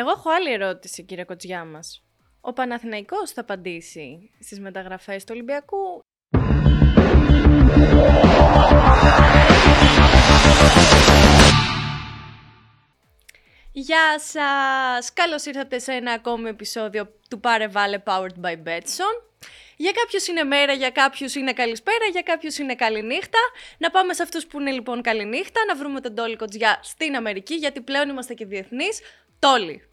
Εγώ έχω άλλη ερώτηση, κύριε Κοτζιά μας. Ο Παναθηναϊκός θα απαντήσει στις μεταγραφές του Ολυμπιακού Γεια σας! Καλώς ήρθατε σε ένα ακόμη επεισόδιο του Πάρε Βάλε Powered by Betson. Για κάποιους είναι μέρα, για κάποιους είναι καλησπέρα, για κάποιους είναι καληνύχτα. Να πάμε σε αυτούς που είναι λοιπόν καληνύχτα, να βρούμε τον Τόλι Κοτζιά στην Αμερική, γιατί πλέον είμαστε και διεθνείς. Τόλι!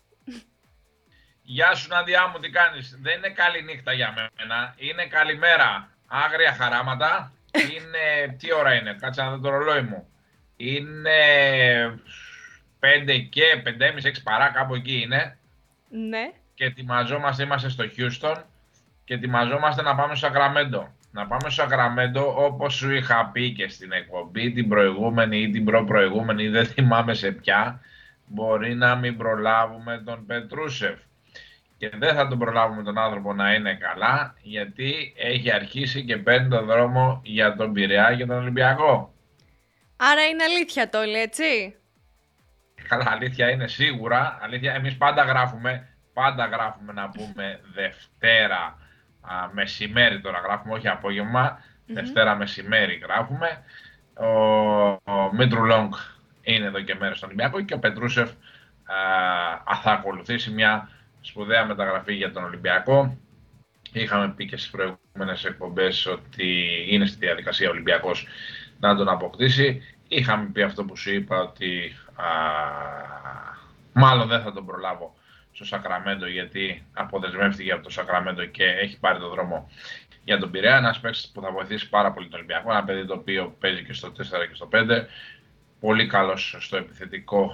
Γεια σου Νάντια μου, τι κάνεις; Δεν είναι καλή νύχτα για μένα, είναι καλημέρα. Άγρια χαράματα. Είναι, τι ώρα είναι, κάτσε να δω το ρολόι μου. Είναι 5 και 5,5-6 παρά κάπου εκεί είναι. Ναι. Και ετοιμαζόμαστε, είμαστε στο Houston και ετοιμαζόμαστε να πάμε στο Σακραμέντο. Να πάμε στο Σακραμέντο όπως σου είχα πει και στην εκπομπή την προηγούμενη ή την προ-προηγούμενη, δεν θυμάμαι σε ποια, μπορεί να μην προλάβουμε τον Πετρούσεφ και δεν θα τον προλάβουμε τον άνθρωπο να είναι καλά γιατί έχει αρχίσει και παίρνει τον δρόμο για τον Πειραιά και τον Ολυμπιακό. Άρα είναι αλήθεια το λέει, έτσι; Καλά, αλήθεια είναι σίγουρα. Αλήθεια, εμείς πάντα γράφουμε, πάντα γράφουμε να πούμε Δευτέρα α, μεσημέρι τώρα γράφουμε, όχι Δευτέρα μεσημέρι γράφουμε. Ο, ο Μίτρου Λόγκ είναι εδώ και μέρες στον Ολυμπιακό και ο Πετρούσεφ α, θα ακολουθήσει μια σπουδαία μεταγραφή για τον Ολυμπιακό. Είχαμε πει και στις προηγούμενες εκπομπές ότι είναι στη διαδικασία ο Ολυμπιακός να τον αποκτήσει. Είχαμε πει αυτό που σου είπα ότι α, μάλλον δεν θα τον προλάβω στο Σακραμέντο γιατί αποδεσμεύτηκε από το Σακραμέντο και έχει πάρει τον δρόμο για τον Πειραιά. Ένας παίκτης που θα βοηθήσει πάρα πολύ τον Ολυμπιακό. Ένα παιδί το οποίο παίζει και στο 4 και στο 5. Πολύ καλός στο επιθετικό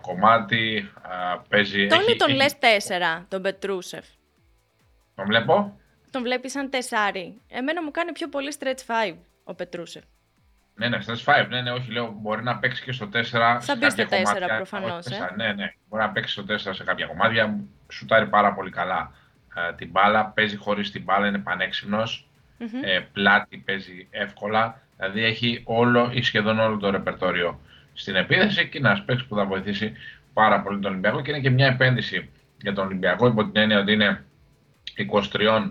κομμάτι. Α, παίζει, τον ή τον έχει... λες τέσσερα, τον Πετρούσεφ. Τον βλέπω. Τον βλέπεις σαν τεσάρι. Εμένα μου κάνει πιο πολύ stretch 5 ο Πετρούσεφ. Ναι, ναι, stretch 5. Ναι, ναι, όχι, λέω, μπορεί να παίξει και στο 4 Θα μπει στο 4 προφανώς. Ε. Ναι, ναι, μπορεί να παίξει στο 4 σε κάποια κομμάτια. Σουτάρει πάρα πολύ καλά ε, την μπάλα. Παίζει χωρίς την μπάλα, είναι πανέξυπνος. Mm-hmm. Ε, πλάτη παίζει εύκολα. Δηλαδή έχει όλο ή σχεδόν όλο το ρεπερτόριο στην επίθεση και ένας παίκτης που θα βοηθήσει πάρα πολύ τον Ολυμπιακό και είναι και μια επένδυση για τον Ολυμπιακό υπό την έννοια ότι είναι 23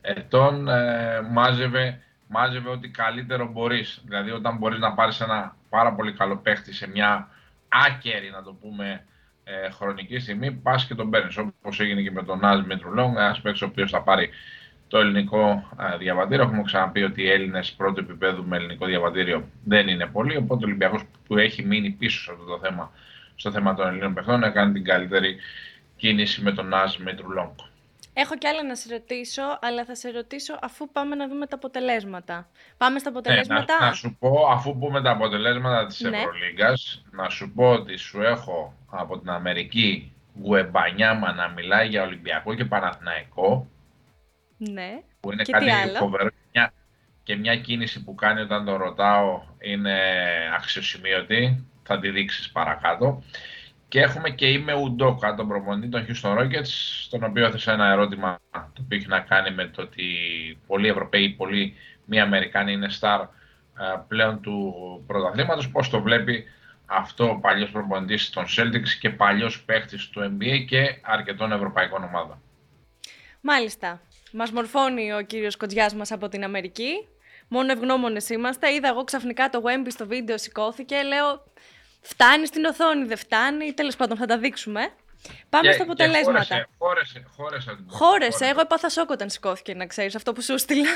ετών. Ε, μάζευε, μάζευε ό,τι καλύτερο μπορείς. Δηλαδή, όταν μπορείς να πάρεις ένα πάρα πολύ καλό παίχτη σε μια άκερη, να το πούμε, ε, χρονική στιγμή, πας και τον παίρνεις. Όπως έγινε και με τον Νάζ Μητρουλόγκ, ένας παίκτης ο οποίος θα πάρει το ελληνικό διαβατήριο. Έχουμε ξαναπεί ότι οι Έλληνες πρώτου επίπεδου με ελληνικό διαβατήριο δεν είναι πολλοί. Οπότε ο Ολυμπιακός που έχει μείνει πίσω σε αυτό το θέμα, στο θέμα των Ελλήνων παιχτών, έκανε την καλύτερη κίνηση με τον Νάζ Μητρουλόγκ. Έχω κι άλλα να σε ρωτήσω, αλλά θα σε ρωτήσω αφού πάμε να δούμε τα αποτελέσματα. Πάμε στα αποτελέσματα. Ναι, να, σου πω, αφού πούμε τα αποτελέσματα της ναι. Ευρωλίγκας, να σου πω ότι σου έχω από την Αμερική Γουεμπανιάμα να μιλάει για Ολυμπιακό και Παναθηναϊκό. Ναι. Που είναι και κάτι φοβερό. Μια, και μια κίνηση που κάνει όταν το ρωτάω είναι αξιοσημείωτη. Θα τη δείξεις παρακάτω. Και έχουμε και είμαι Ουντόκα, τον προπονητή των Houston Rockets, στον οποίο έθεσα ένα ερώτημα το οποίο έχει να κάνει με το ότι πολλοί Ευρωπαίοι, πολλοί μη Αμερικάνοι είναι star ε, πλέον του πρωταθλήματος. Πώς το βλέπει αυτό ο παλιός προπονητής των Celtics και παλιός παίχτης του NBA και αρκετών ευρωπαϊκών ομάδων; Μάλιστα. Μας μορφώνει ο κύριος Κοντζιάς μας από την Αμερική. Μόνο ευγνώμονες είμαστε. Είδα εγώ ξαφνικά το Wemby στο βίντεο, σηκώθηκε. Λέω, φτάνει στην οθόνη, δεν φτάνει. Τέλος πάντων, θα τα δείξουμε. Πάμε στα αποτελέσματα. χώρεσε, χώρεσε, χώρεσε. Εγώ έπαθα σοκ όταν σηκώθηκε, να ξέρεις αυτό που σου στείλα.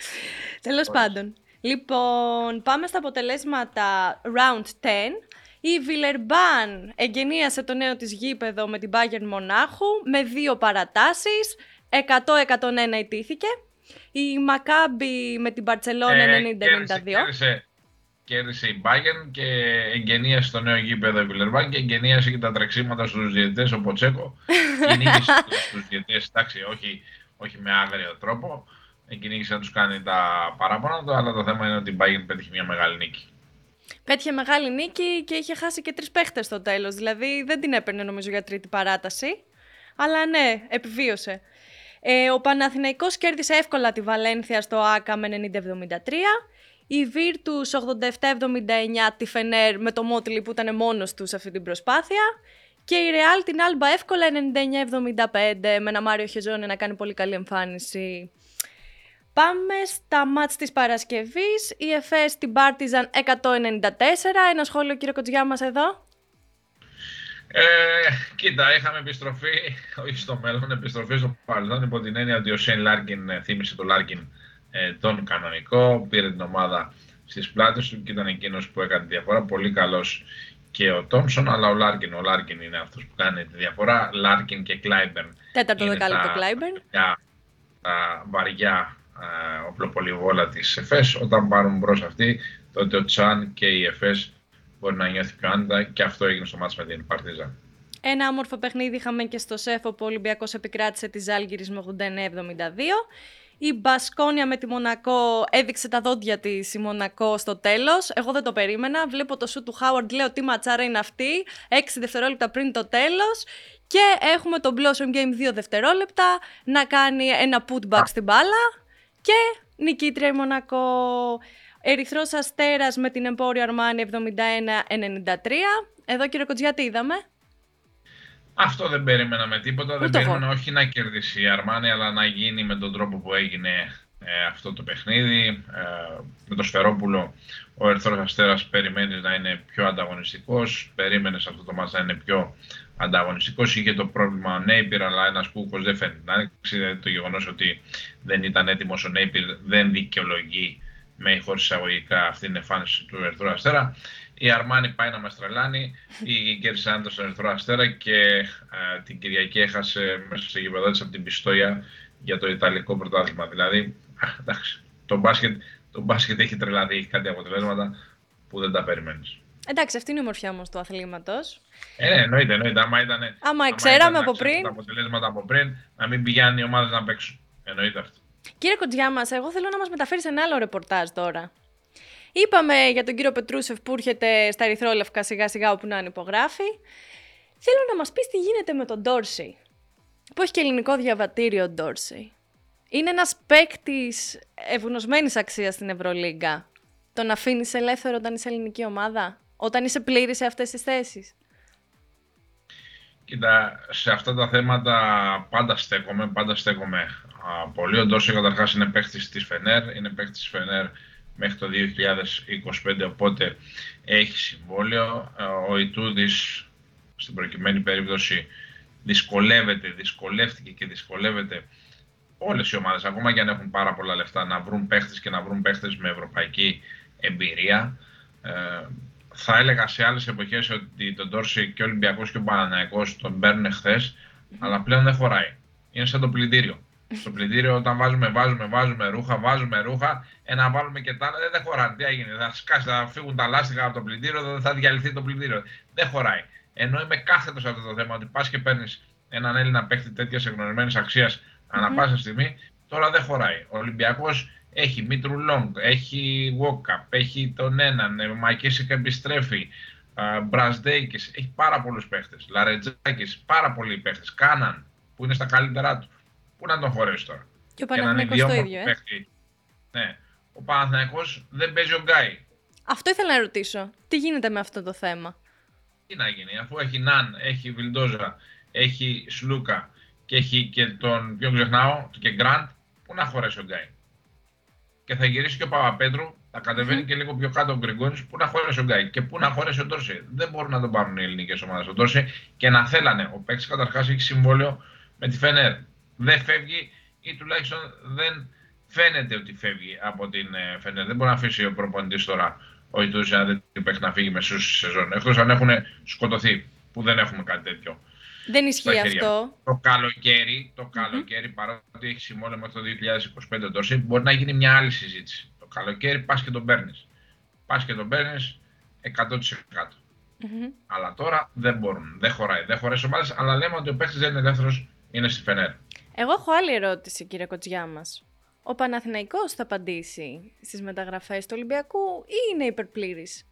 Τέλος πάντων. Λοιπόν, πάμε στα αποτελέσματα round 10. Η Βιλερμπάν εγκαινίασε το νέο της γήπεδο με την Bayern Μονάχου με δύο παρατάσεις. 100-101 ιτήθηκε. Η Μακάμπι με την Μπαρτσελώνα ε, 90-92. Κέρδισε, κέρδισε η Bayern και εγγενίασε το νέο γήπεδο η Βιλερμπάν και εγγενίασε και τα τρεξίματα στους διαιτητές ο Ποτσέκο. Κυνήγησε στους διαιτητές, εντάξει, όχι, όχι με άγριο τρόπο. Κυνήγησε να τους κάνει τα παράπονα του, αλλά το θέμα είναι ότι η Bayern πέτυχε μια μεγάλη νίκη. Πέτυχε μεγάλη νίκη και είχε χάσει και τρεις παίχτες στο τέλος. Δηλαδή δεν την έπαιρνε νομίζω για τρίτη παράταση. Αλλά ναι, επιβίωσε. Ε, ο Παναθηναϊκός κέρδισε εύκολα τη Βαλένθια στο ΆΚΑ με 90-73. Η Βίρτους 87-79 τη Φενέρ με το Μότλι που ήταν μόνος τους σε αυτή την προσπάθεια. Και η Real την Alba εύκολα 99-75 με ένα Μάριο Χεζόνια να κάνει πολύ καλή εμφάνιση. Πάμε στα ματς της Παρασκευής. Η ΕΦΕΣ την Partizan 194. Ένα σχόλιο κύριε Κοτζιά μας εδώ. Ε, κοίτα, είχαμε επιστροφή, όχι στο μέλλον, επιστροφή στο παρελθόν υπό την έννοια ότι ο Σέιν Λάρκιν ε, θύμισε τον Λάρκιν ε, τον κανονικό, πήρε την ομάδα στις πλάτες του και ήταν εκείνος που έκανε τη διαφορά. Πολύ καλός και ο Τόμσον, αλλά ο Λάρκιν, ο Λάρκιν είναι αυτός που κάνει τη διαφορά. Λάρκιν και Κλάιμπερν. Τέταρτο δεκάλεπτο Κλάιμπερν. Τα, τα βαριά ε, οπλοπολυβόλα της ΕΦΕΣ. Όταν πάρουν μπρος αυτοί, τότε ο Τζαν και η ΕΦΕΣ μπορεί να νιώθει πιο άνετα και αυτό έγινε στο ματς με την Παρτίζαν. Ένα όμορφο παιχνίδι είχαμε και στο ΣΕΦ όπου ο Ολυμπιακός επικράτησε της Ζάλγκιρις με 89-72. Η Μπασκόνια με τη Μονακό έδειξε τα δόντια της η Μονακό στο τέλος. Εγώ δεν το περίμενα. Βλέπω το σουτ του Χάουαρντ, λέω τι ματσάρα είναι αυτή. 6 δευτερόλεπτα πριν το τέλος. Και έχουμε το Blossom Game 2 δευτερόλεπτα να κάνει ένα putback στην μπάλα. Και νικήτρια η Μονακό. Ερυθρός Αστέρας με την Εμπόριο Αρμάνι 71-93. Εδώ κύριε Κοτζιά, τι είδαμε. Αυτό δεν περίμενα με τίποτα. δεν περίμενα όχι να κερδίσει η Αρμάνι, αλλά να γίνει με τον τρόπο που έγινε ε, αυτό το παιχνίδι. Ε, με το Σφερόπουλο, ο Ερθρός Αστέρας περιμένει να είναι πιο ανταγωνιστικός. Περίμενες σε αυτό το μάτς να είναι πιο ανταγωνιστικός. Είχε το πρόβλημα ο Νέιπιρ, αλλά ένας κούκος δεν φαίνεται να είναι. Δηλαδή το γεγονός ότι δεν ήταν έτοιμος ο Νέιπιρ δεν δικαιολογεί με χωρίς εισαγωγικά αυτή την εμφάνιση του Ερθρού Αστέρα. Η Αρμάνη πάει να μας τρελάνει, η κέρδισε στον Ερθρό Αστέρα και α, την Κυριακή έχασε μέσα στο γήπεδο από την Πιστόια για το Ιταλικό πρωτάθλημα. Δηλαδή, α, εντάξει, το μπάσκετ, το μπάσκετ έχει τρελαθεί, έχει κάτι αποτελέσματα που δεν τα περιμένεις. Εντάξει, αυτή είναι η ομορφιά όμως του αθλήματος. Ε, ναι, εννοείται, εννοείται. Άμα ήταν. Άμα, άμα ξέραμε από πριν. Τα αποτελέσματα από πριν, να μην πηγαίνουν οι ομάδε να παίξουν. Εννοείται αυτό. Κύριε Κοντζιά μας, εγώ θέλω να μας μεταφέρεις ένα άλλο ρεπορτάζ τώρα. Είπαμε για τον κύριο Πετρούσεφ που έρχεται στα ερυθρόλευκα σιγά σιγά όπου να υπογράφει. Θέλω να μας πεις τι γίνεται με τον Ντόρσι. Που έχει και ελληνικό διαβατήριο ο Ντόρσι. Είναι ένας παίκτης ευγνωσμένης αξίας στην Ευρωλίγκα. Τον αφήνεις ελεύθερο όταν είσαι ελληνική ομάδα. Όταν είσαι πλήρης σε αυτές τις θέσεις; Κοίτα, σε αυτά τα θέματα πάντα στέκομαι, πάντα στέκομαι. Πολύ. Ο Ντόρσι καταρχάς είναι παίκτης της Φενέρ, είναι παίκτης της Φενέρ μέχρι το 2025, οπότε έχει συμβόλαιο. Ε, ο Ιτούδης στην προκειμένη περίπτωση δυσκολεύεται, δυσκολεύτηκε και δυσκολεύεται όλες οι ομάδες, ακόμα και αν έχουν πάρα πολλά λεφτά, να βρουν παίχτες και να βρουν παίχτες με ευρωπαϊκή εμπειρία. Ε, θα έλεγα σε άλλες εποχές ότι τον Τόρση και ο Ολυμπιακός και ο Παναναϊκός τον παίρνουν χθες, αλλά πλέον δεν χωράει. Είναι σαν το πλυντήριο. Στο πλυντήριο, όταν βάζουμε, βάζουμε, βάζουμε ρούχα, βάζουμε ρούχα, ένα βάλουμε και τα άλλα, δεν, δεν χωράνε. Τι έγινε, θα σκάσει, θα φύγουν τα λάστιχα από το πλυντήριο, δεν θα διαλυθεί το πλυντήριο. Δεν χωράει. Ενώ είμαι κάθετος σε αυτό το θέμα, ότι πας και παίρνεις έναν Έλληνα παίχτη τέτοιας εγνωρισμένης αξίας ανά πάσα στιγμή, τώρα δεν χωράει. Ο Ολυμπιακός έχει Μήτρου-Λονγκ, έχει Γουόκαπ, έχει τον έναν, ε, ΜακΚίσικ επιστρέφει, Μπραζντέικις, έχει πάρα πολλούς παίχτες. Λαρεντζάκης, πάρα πολλοί παίχτες. Κάναν που είναι στα καλύτερά του. Πού να τον χωρέσει τώρα; Και ο Παναθηναϊκός το ίδιο, ε. Ναι. Ο Παναθηναϊκός δεν παίζει ο Γκάι. Αυτό ήθελα να ρωτήσω. Τι γίνεται με αυτό το θέμα; Τι να γίνει, αφού έχει Ναν, έχει Βιλντόζα, έχει Σλούκα και έχει και τον, πιο ξεχνάω, και Γκραντ, πού να χωρέσει ο Γκάι; Και θα γυρίσει και ο Παπαπέτρου, θα κατεβαίνει και λίγο πιο κάτω ο Γκριγκόνης, πού να χωρέσει ο Γκάι; Και πού να χωρέσει ο Τόρση. Δεν μπορούν να τον πάρουν οι ελληνικές ομάδες ο Τόρση και να θέλανε. Ο παίκτης καταρχάς έχει συμβόλαιο με τη Φενέρ δεν φεύγει ή τουλάχιστον δεν φαίνεται ότι φεύγει από την ε, Φενέρ. Δεν μπορεί να αφήσει ο προπονητής τώρα ο Ιτούδη να δεν υπάρχει να φύγει μεσούς στη σεζόν. Εκτός αν έχουν σκοτωθεί, που δεν έχουμε κάτι τέτοιο. Δεν ισχύει αυτό. Το καλοκαίρι, το καλοκαίρι mm-hmm. παρότι έχει συμβόλαιο μέχρι το 2025 τόσο, μπορεί να γίνει μια άλλη συζήτηση. Το καλοκαίρι πας και τον παίρνεις. Πας και τον παίρνεις 100%. Mm-hmm. Αλλά τώρα δεν μπορούν. Δεν χωράει. Δεν χωράει ομάδες, αλλά λέμε ότι ο παίχτη δεν είναι ελεύθερος, είναι στη Φενέρ. Εγώ έχω άλλη ερώτηση, κύριε Κοτζιά μας. Ο Παναθηναϊκός θα απαντήσει στις μεταγραφές του Ολυμπιακού ή είναι υπερπλήρης;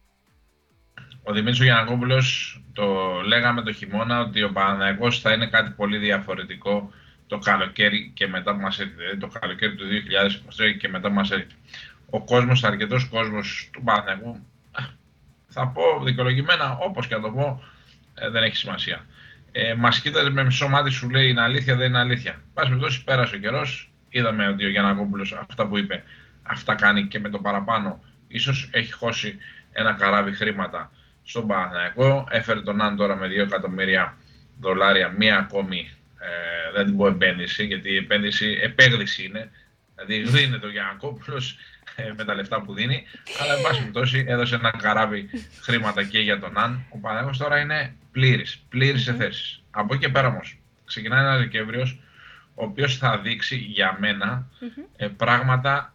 Ο Δημήτρης Γιανακόπουλος το λέγαμε το χειμώνα ότι ο Παναθηναϊκός θα είναι κάτι πολύ διαφορετικό το καλοκαίρι και μετά που μας έρθει. Δηλαδή το καλοκαίρι του 2023 και μετά που μας έρθει. Ο κόσμος, αρκετός κόσμος του Παναθηναϊκού, θα πω δικαιολογημένα, όπως και να το πω, ε, δεν έχει σημασία. Ε, μας κοίταζε με μισό μάτι, σου λέει είναι αλήθεια, δεν είναι αλήθεια. Πάση περιπτώσει, πέρασε ο καιρός. Είδαμε ότι ο Γιανακόπουλος αυτά που είπε, αυτά κάνει και με το παραπάνω. σω έχει χώσει ένα καράβι χρήματα στον Παναθηναϊκό. Έφερε τον Αν τώρα με 2 εκατομμύρια δολάρια, μία ακόμη ε, δεν την πω επένδυση, γιατί η επένδυση επέγδυση είναι. Δηλαδή δίνεται ο Γιανακόπουλος ε, με τα λεφτά που δίνει. Αλλά, εν πάση περιπτώσει, έδωσε ένα καράβι χρήματα και για τον Αν. Ο Παναγιώ τώρα είναι πλήρης, πλήρης σε θέσεις. Από εκεί και πέρα όμως, ξεκινάει ένας Δεκέμβριος, ο οποίος θα δείξει για μένα ε, πράγματα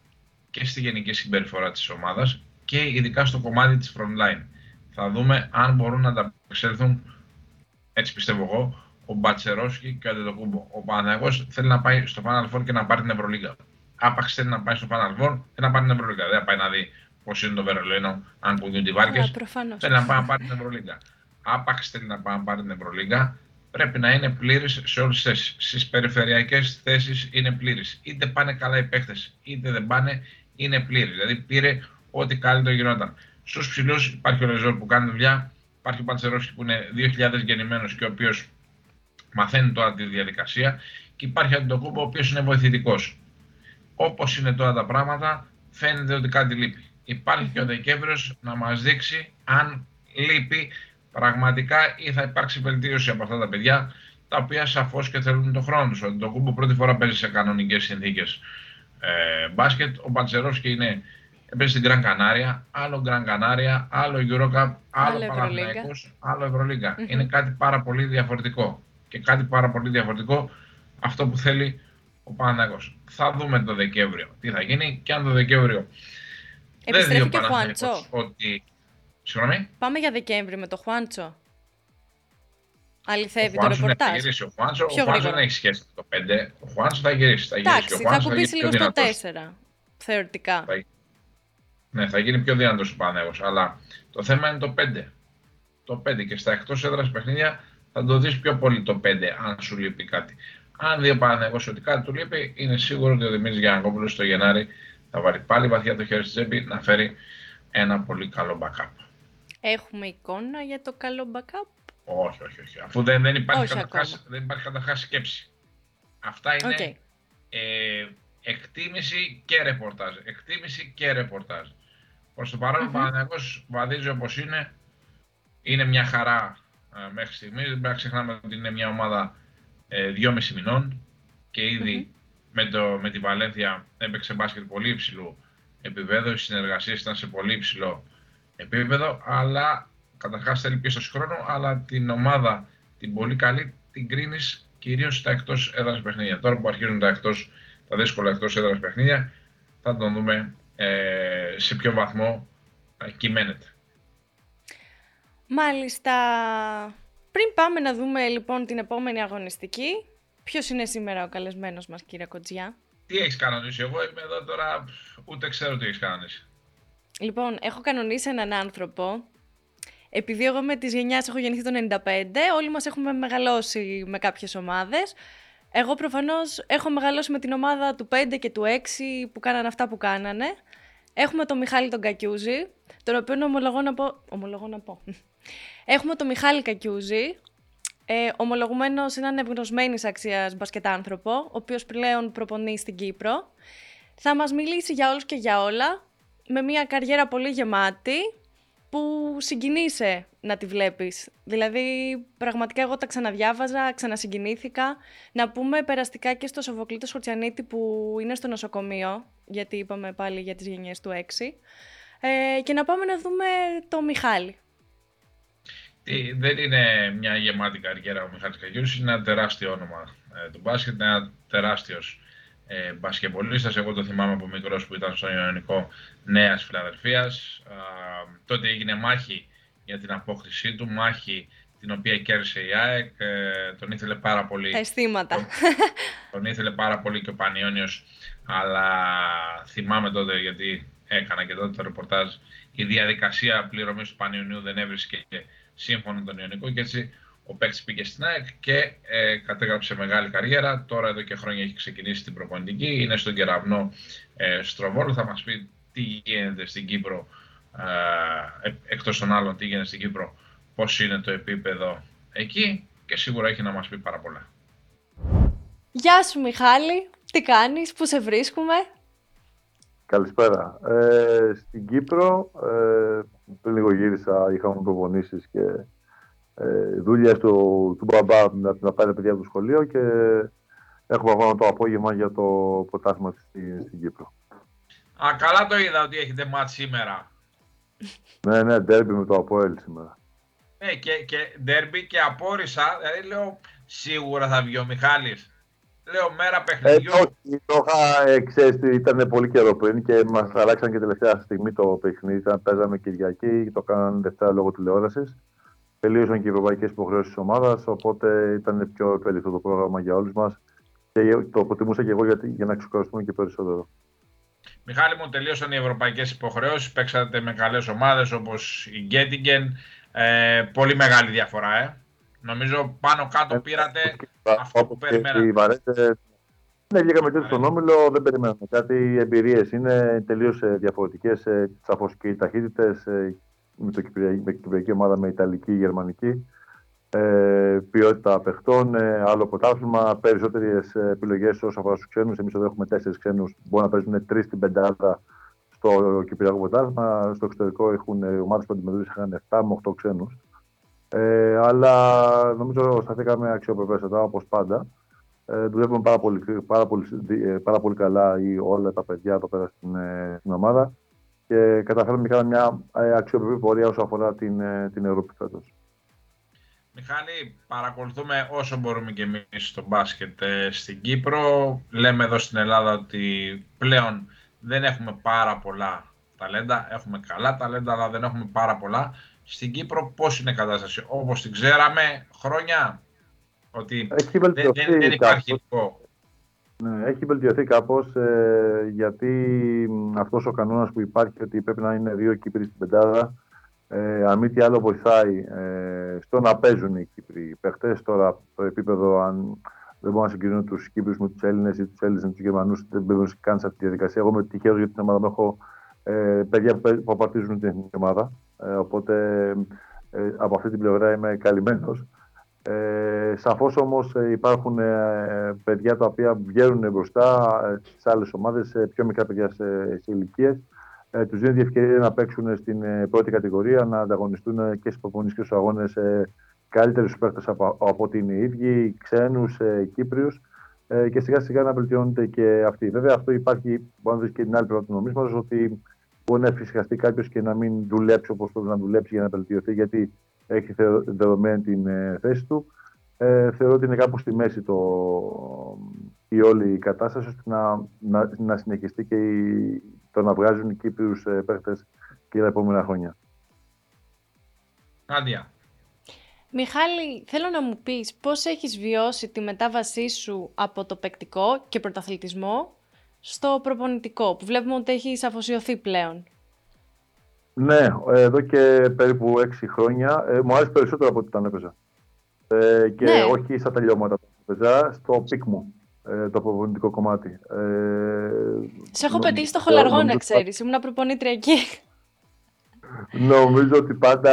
και στη γενική συμπεριφορά της ομάδας και ειδικά στο κομμάτι της frontline. Θα δούμε αν μπορούν να ανταπεξέλθουν, έτσι πιστεύω εγώ, ο Μπατσερόσκι και ο Αντετοκούμπο. Ο Παναγιώ θέλει να πάει στο Final Four και να πάρει την Ευρωλίγα άπαξ θέλει να πάει στο Final Four, θέλει να πάρει την Ευρωλίγα. Δεν θα πάει να δει πώς είναι το Βερολίνο, αν κουνιούν τι βάρκες. Θέλει να πάει να πάρει την Ευρωλίγα. Άπαξ θέλει να πάει να πάρει την Ευρωλίγα, πρέπει να είναι πλήρης σε όλες τις θέσεις. Στις περιφερειακές θέσεις είναι πλήρης. Είτε πάνε καλά οι παίχτε, είτε δεν πάνε, είναι πλήρης. Δηλαδή πήρε ό,τι καλύτερο γινόταν. Στους ψηλούς υπάρχει ο Ρεζόρ που κάνει δουλειά, υπάρχει ο Παντσερόφσκι που είναι 2.000 γεννημένος και ο οποίος μαθαίνει τώρα τη διαδικασία και υπάρχει ο Αντιτοκούμπο ο οποίος είναι βοηθητικός όπως είναι τώρα τα πράγματα, φαίνεται ότι κάτι λείπει. Υπάρχει και ο Δεκέμβριος να μας δείξει αν λείπει πραγματικά ή θα υπάρξει βελτίωση από αυτά τα παιδιά, τα οποία σαφώς και θέλουν τον χρόνο τους. Το κούμπο πρώτη φορά παίζει σε κανονικές συνθήκες ε, μπάσκετ. Ο Μπατσερόφσκι είναι Παίζει στην Γκραν Κανάρια, άλλο Γκραν Κανάρια, άλλο Eurocup, άλλο Παναθηναϊκός, άλλο Ευρωλίγκα. Είναι κάτι πάρα πολύ διαφορετικό. Και κάτι πάρα πολύ διαφορετικό αυτό που θέλει ο Παναθηναϊκός. Θα δούμε το Δεκέμβριο τι θα γίνει και αν το Δεκέμβριο Επιστρέφει και ο Χουάντσο. Ότι... Συγγνώμη. Πάμε για Δεκέμβριο με το Χουάντσο. Αληθεύει το ρεπορτάζ. Θα γυρίσει ο Χουάντσο. ο Χουάντσο δεν έχει σχέση με το 5. Ο Χουάντσο θα γυρίσει. Θα γυρίσει. Εντάξει, θα κουμπίσει λίγο στο 4. Θεωρητικά. Θα... Ναι, θα γίνει πιο δυνατός ο Πανέγο. Αλλά το θέμα είναι το 5. Το 5 και στα εκτός έδρας παιχνίδια θα το δεις πιο πολύ το 5 αν σου λείπει κάτι. Αν δει ο Παναθηναϊκός ότι κάτι του λείπει, είναι σίγουρο ότι ο Δημήτρης Γιανακόπουλος στο Γενάρη θα βάλει πάλι βαθιά το χέρι στη τσέπη να φέρει ένα πολύ καλό backup. Έχουμε εικόνα για το καλό backup; Όχι, όχι, όχι. Αφού δεν, δεν υπάρχει καταρχάς, δεν υπάρχει καταρχάς σκέψη. Αυτά είναι okay. ε, εκτίμηση και ρεπορτάζ. Εκτίμηση και ρεπορτάζ. Προς το παρόν, mm-hmm. ο Παναθηναϊκός βαδίζει όπως είναι. Είναι μια χαρά ε, μέχρι στιγμής. Δεν πρέπει να ξεχνάμε ότι είναι μια ομάδα ε, δυόμιση μηνών και ηδη με, το, με τη Βαλένθια έπαιξε μπάσκετ πολύ υψηλού επίπεδο, οι συνεργασίες ήταν σε πολύ υψηλό επίπεδο, αλλά καταρχάς θέλει πίσω χρόνο, αλλά την ομάδα την πολύ καλή την κρίνεις κυρίως στα εκτός έδρας παιχνίδια. Τώρα που αρχίζουν τα, εκτός, τα δύσκολα εκτός έδρας παιχνίδια, θα τον δούμε ε, σε ποιο βαθμό ε, κυμαίνεται. Μάλιστα. Πριν πάμε να δούμε λοιπόν την επόμενη αγωνιστική, ποιος είναι σήμερα ο καλεσμένος μας κύριε Κοτζιά. Τι έχεις κανονίσει, εγώ είμαι εδώ τώρα, ούτε ξέρω τι έχεις κανονίσει. Λοιπόν, έχω κανονίσει έναν άνθρωπο, επειδή εγώ με τις γενιάς έχω γεννηθεί το 95, όλοι μας έχουμε μεγαλώσει με κάποιες ομάδες. Εγώ προφανώς έχω μεγαλώσει με την ομάδα του 5 και του 6 που κάνανε αυτά που κάνανε. Έχουμε τον Μιχάλη τον Κακιούζη, τον οποίο ομολογώ να πω... Ομολογώ να πω. Έχουμε τον Μιχάλη Κακιούζη, ε, ομολογουμένο έναν ευγνωσμένη αξίας μπασκετάνθρωπο, ο οποίος πλέον προπονεί στην Κύπρο. Θα μας μιλήσει για όλους και για όλα, με μια καριέρα πολύ γεμάτη, που συγκινείσαι να τη βλέπεις. Δηλαδή, πραγματικά εγώ τα ξαναδιάβαζα, ξανασυγκινήθηκα. Να πούμε περαστικά και στο Σοβοκλήτο Χορτσιανίτη που είναι στο νοσοκομείο, γιατί είπαμε πάλι για τις γενιές του 6. Ε, και να πάμε να δούμε το Μιχάλη. Ε, δεν είναι μια γεμάτη καριέρα ο Μιχάλης Καγιούς, είναι ένα τεράστιο όνομα ε, του μπάσκετ, είναι ένας τεράστιος ε, μπασκεμπολίστας. Εγώ το θυμάμαι από μικρός που ήταν στον Ιωνικό Νέας Φιλαδελφίας. τότε έγινε μάχη για την απόκτησή του, μάχη την οποία κέρδισε η ΑΕΚ. Ε, τον ήθελε πάρα πολύ. Αισθήματα. Τον, τον ήθελε πάρα πολύ και ο Πανιόνιος, αλλά θυμάμαι τότε γιατί έκανα και τότε το ρεπορτάζ. Η διαδικασία πληρωμής του Πανιωνίου δεν έβρισκε σύμφωνο τον Ιωνικό και έτσι ο παίκτης πήγε στην ΑΕΚ και ε, κατέγραψε μεγάλη καριέρα. Τώρα εδώ και χρόνια έχει ξεκινήσει την προπονητική. Είναι στον κεραυνό ε, Στροβόλου. Θα μας πει τι γίνεται στην Κύπρο, ε, εκτός των άλλων τι γίνεται στην Κύπρο, πώς είναι το επίπεδο εκεί. και σίγουρα έχει να μας πει πάρα πολλά. Γεια σου Μιχάλη, τι κάνεις, πού σε βρίσκουμε; Καλησπέρα. Ε, στην Κύπρο, ε, πριν λίγο γύρισα, είχαμε προπονήσεις και ε, δουλειές του, του μπαμπά να, να πάρει παιδιά από το σχολείο και έχουμε ακόμα το απόγευμα για το ποτάσμα στην, στην Κύπρο. Α, καλά το είδα ότι έχετε μάτς σήμερα. ναι, ναι, ντέρμπι με το Αποέλ σήμερα. Ναι, και, και ντέρμπι και απόρρισα, δηλαδή λέω σίγουρα θα βγει ο Μιχάλης. Λέω μέρα παιχνιδιού. Ε, όχι, το είχα, ε, ξέρεις, ήταν πολύ καιρό πριν και μας αλλάξαν και τελευταία στιγμή το παιχνίδι. Ήταν, παίζαμε Κυριακή, το κάνανε Δευτέρα λόγω τηλεόρασης. Τελείωσαν και οι ευρωπαϊκές υποχρεώσεις της ομάδας, οπότε ήταν πιο επέλεκτο το πρόγραμμα για όλους μας και το προτιμούσα και εγώ για, για να ξεκουραστούμε και περισσότερο. Μιχάλη μου, τελείωσαν οι ευρωπαϊκές υποχρεώσεις. Παίξατε με καλές ομάδες όπως η Γκέτιγκεν. Ε, πολύ μεγάλη διαφορά, ε. Νομίζω πάνω κάτω ε, πήρατε αυτό που περιμένατε. Ναι, βγήκαμε και στον Όμιλο, δεν περιμέναμε κάτι. Οι εμπειρίες είναι τελείως ε, διαφορετικές. Σαφώς και οι ταχύτητες με, το με την Κυπριακή ομάδα, με Ιταλική, Γερμανική. Ε, ποιότητα παιχτών, ε, άλλο πρωτάθλημα, περισσότερες επιλογές όσον αφορά στους ξένους. Εμείς εδώ έχουμε τέσσερις ξένους, μπορεί να παίζουν τρεις στην πεντάδα στο Κυπριακό πρωτάθλημα. Στο εξωτερικό έχουν ομάδες που αντιμετωπίζουν 7 με 8 ξένους. Ε, αλλά νομίζω σταθήκαμε αξιοπρεπέστατα όπως πάντα. Ε, δουλεύουμε πάρα πολύ, πάρα, πολύ, ε, πάρα πολύ καλά ή όλα τα παιδιά εδώ πέρα στην, ε, στην ομάδα και καταφέραμε να κάνουμε μια ε, αξιοπρεπή πορεία όσο αφορά την, την Ευρώπη φέτος. Μιχάλη, παρακολουθούμε όσο μπορούμε και εμείς στο μπάσκετ στην Κύπρο. Λέμε εδώ στην Ελλάδα ότι πλέον δεν έχουμε πάρα πολλά ταλέντα. Έχουμε καλά ταλέντα, αλλά δεν έχουμε πάρα πολλά στην Κύπρο πώς είναι η κατάσταση. Όπως την ξέραμε χρόνια, ότι δεν, δεν, δεν υπάρχει ειδικό. Ναι, έχει βελτιωθεί κάπως ε, γιατί αυτός ο κανόνας που υπάρχει ότι πρέπει να είναι δύο Κύπροι στην πεντάδα ε, αν μη τι άλλο βοηθάει ε, στο να παίζουν οι Κύπροι παίχτες. Τώρα το επίπεδο αν δεν μπορούν να συγκρίνουν τους Κύπρους με τους Έλληνες ή τους Έλληνες με τους Γερμανούς, δεν μπορούν καν σε αυτή τη διαδικασία. Εγώ είμαι τυχαίος για την ομάδα μου έχω ε, παιδιά που απαρτίζουν την εθνική ομάδα. Ε, οπότε ε, από αυτή την πλευρά είμαι καλυμμένος. Ε, Σαφώς όμως ε, υπάρχουν ε, παιδιά τα οποία βγαίνουν μπροστά ε, στις άλλες ομάδες, πιο μικρά παιδιά σε, σε ηλικίες. Ε, τους δίνει ευκαιρία να παίξουν στην πρώτη κατηγορία, να ανταγωνιστούν και στις προπονητικέ αγώνες ε, καλύτερους παίκτες από, από ότι είναι οι ίδιοι, ξένους, ε, Κύπριους. και σιγά σιγά να βελτιώνεται και αυτή. Βέβαια, αυτό υπάρχει, μπορεί να δεις και την άλλη πλευρά του νομίσματος, ότι μπορεί να εφησυχαστεί κάποιος και να μην δουλέψει όπως πρέπει να δουλέψει για να βελτιωθεί, γιατί έχει δεδομένη την ε, θέση του. Ε, θεωρώ ότι είναι κάπου στη μέση το, η όλη η κατάσταση, ώστε να, να, να συνεχιστεί και η, το να βγάζουν οι Κύπριους ε, παίχτες και τα επόμενα χρόνια. Άντια. Μιχάλη, θέλω να μου πεις πώς έχεις βιώσει τη μετάβασή σου από το παικτικό και πρωταθλητισμό στο προπονητικό, που βλέπουμε ότι έχει αφοσιωθεί πλέον. Ναι, εδώ και περίπου έξι χρόνια. Ε, μου άρεσε περισσότερο από ό,τι ήταν έπαιζα. Ε, και ναι. όχι στα τελειώματα που έπαιζα, στο peak μου, ε, το προπονητικό κομμάτι. Ε, Σε έχω πετύχει στο χολαργό, να ξέρεις. Ήμουν προπονήτρια εκεί. Νομίζω ότι πάντα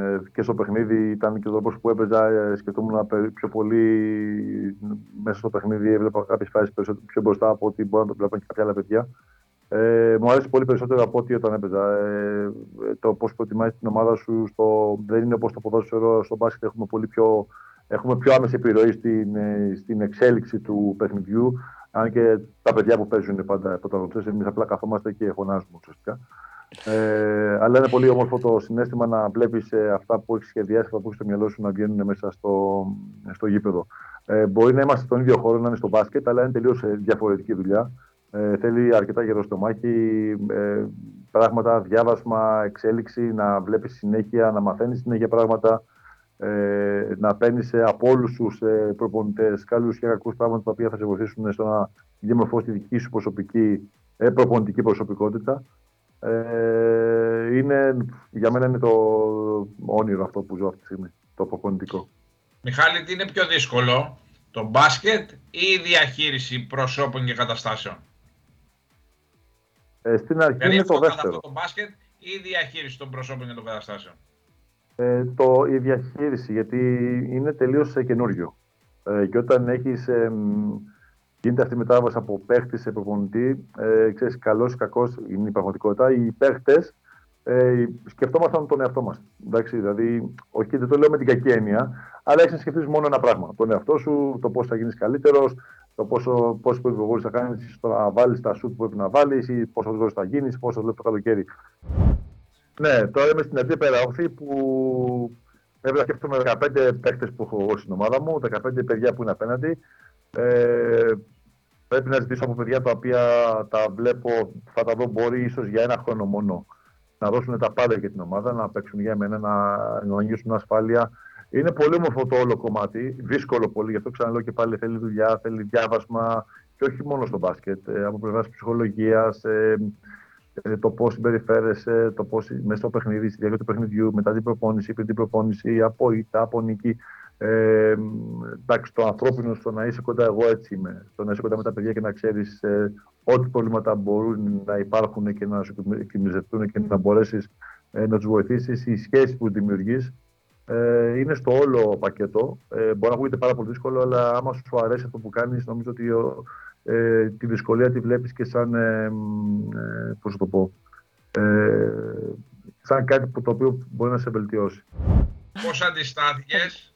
ε, και στο παιχνίδι ήταν και ο τρόπος που έπαιζα. Ε, σκεφτόμουν πιο πολύ μέσα στο παιχνίδι. Έβλεπα κάποιες φάσεις πιο μπροστά από ότι μπορεί να το βλέπουν και κάποια άλλα παιδιά. Ε, μου αρέσει πολύ περισσότερο από ό,τι όταν έπαιζα. Ε, το πώς προτιμάει την ομάδα σου στο, δεν είναι όπως το ποδόσφαιρο. Στο μπάσκετ έχουμε, πολύ πιο, έχουμε πιο άμεση επιρροή στην, ε, στην εξέλιξη του παιχνιδιού. Αν και τα παιδιά που παίζουν πάντα πρωταγωνιστές, εμείς απλά καθόμαστε και φωνάζουμε ουσιαστικά. Ε, αλλά είναι πολύ όμορφο το συνέστημα να βλέπεις ε, αυτά που έχεις σχεδιάσει, αυτά που έχεις στο μυαλό σου να βγαίνουν μέσα στο, στο γήπεδο. Ε, μπορεί να είμαστε στον ίδιο χώρο, να είναι στο μπάσκετ, αλλά είναι τελείως ε, διαφορετική δουλειά. Ε, θέλει αρκετά γερό στομάχι, ε, πράγματα, διάβασμα, εξέλιξη, να βλέπεις συνέχεια, να μαθαίνεις συνέχεια πράγματα, ε, να παίρνεις από όλους τους ε, προπονητές καλούς και κακούς πράγματα τα οποία θα σε βοηθήσουν στο να διαμορφώσει τη δική σου προσωπική, ε, προπονητική προσωπικότητα. Ε, είναι, για μένα είναι το όνειρο αυτό που ζω αυτή τη στιγμή, το προπονητικό. Μιχάλη, τι είναι πιο δύσκολο, το μπάσκετ ή η διαχείριση προσώπων και καταστάσεων; Ε, στην αρχή δηλαδή είναι το δεύτερο. το μπάσκετ ή η διαχείριση των προσώπων και των καταστάσεων; Ε, το, η διαχείριση, γιατί είναι τελείως καινούριο. Ε, και όταν έχεις, ε, γίνεται αυτή η μετάβαση από παίχτης σε προπονητή, ε, ξέρεις, καλός ή κακός είναι η πραγματικότητα. Οι παίχτες ε, σκεφτόμασταν τον εαυτό μας. Δηλαδή, όχι, δεν το λέω με την κακή έννοια, αλλά έχεις να σκεφτείς μόνο ένα πράγμα. Τον εαυτό σου, το πώς θα γίνεις καλύτερος, το πόσο, πόσο προπηγόρη θα κάνεις, στο να βάλεις τα σουτ που πρέπει να βάλεις, ή πόσο γρήγορο θα γίνεις, πόσο δουλεύει το καλοκαίρι. Ναι, τώρα είμαι στην αντίπερα όχθη που πρέπει να σκέφτομαι 15 παίχτες που έχω εγώ στην ομάδα μου, 15 παιδιά που είναι απέναντι. Ε, πρέπει να ζητήσω από παιδιά τα οποία τα βλέπω, θα τα δω μπορεί ίσως για ένα χρόνο μόνο να δώσουν τα πάντα για την ομάδα, να παίξουν για μένα, να, να νιώσουν ασφάλεια. Είναι πολύ όμορφο το όλο κομμάτι. Δύσκολο πολύ, γι' αυτό ξαναλέω και πάλι θέλει δουλειά, θέλει διάβασμα και όχι μόνο στο μπάσκετ. Ε, από πλευράς ψυχολογίας, ε, ε, το πώς συμπεριφέρεσαι, το πώς μέσα στο παιχνίδι, στη διάρκεια του παιχνιδιού, μετά την προπόνηση, πριν την προπόνηση, από ήττα, από νίκη. Ε, εντάξει, το ανθρώπινο στο να είσαι κοντά, εγώ έτσι είμαι. Στο να είσαι κοντά με τα παιδιά και να ξέρεις ε, ό,τι προβλήματα μπορούν να υπάρχουν και να σου εκκοιμιζευτούν και να μπορέσεις ε, να τους βοηθήσεις. Οι σχέσει που δημιουργείς ε, είναι στο όλο πακέτο. Ε, μπορεί να ακούγεται πάρα πολύ δύσκολο, αλλά άμα σου αρέσει αυτό που κάνεις, νομίζω ότι ε, τη δυσκολία τη βλέπεις και σαν. Ε, ε, πώς το πω. Ε, σαν κάτι που το οποίο μπορεί να σε βελτιώσει. Πώς αντιστάθηκες;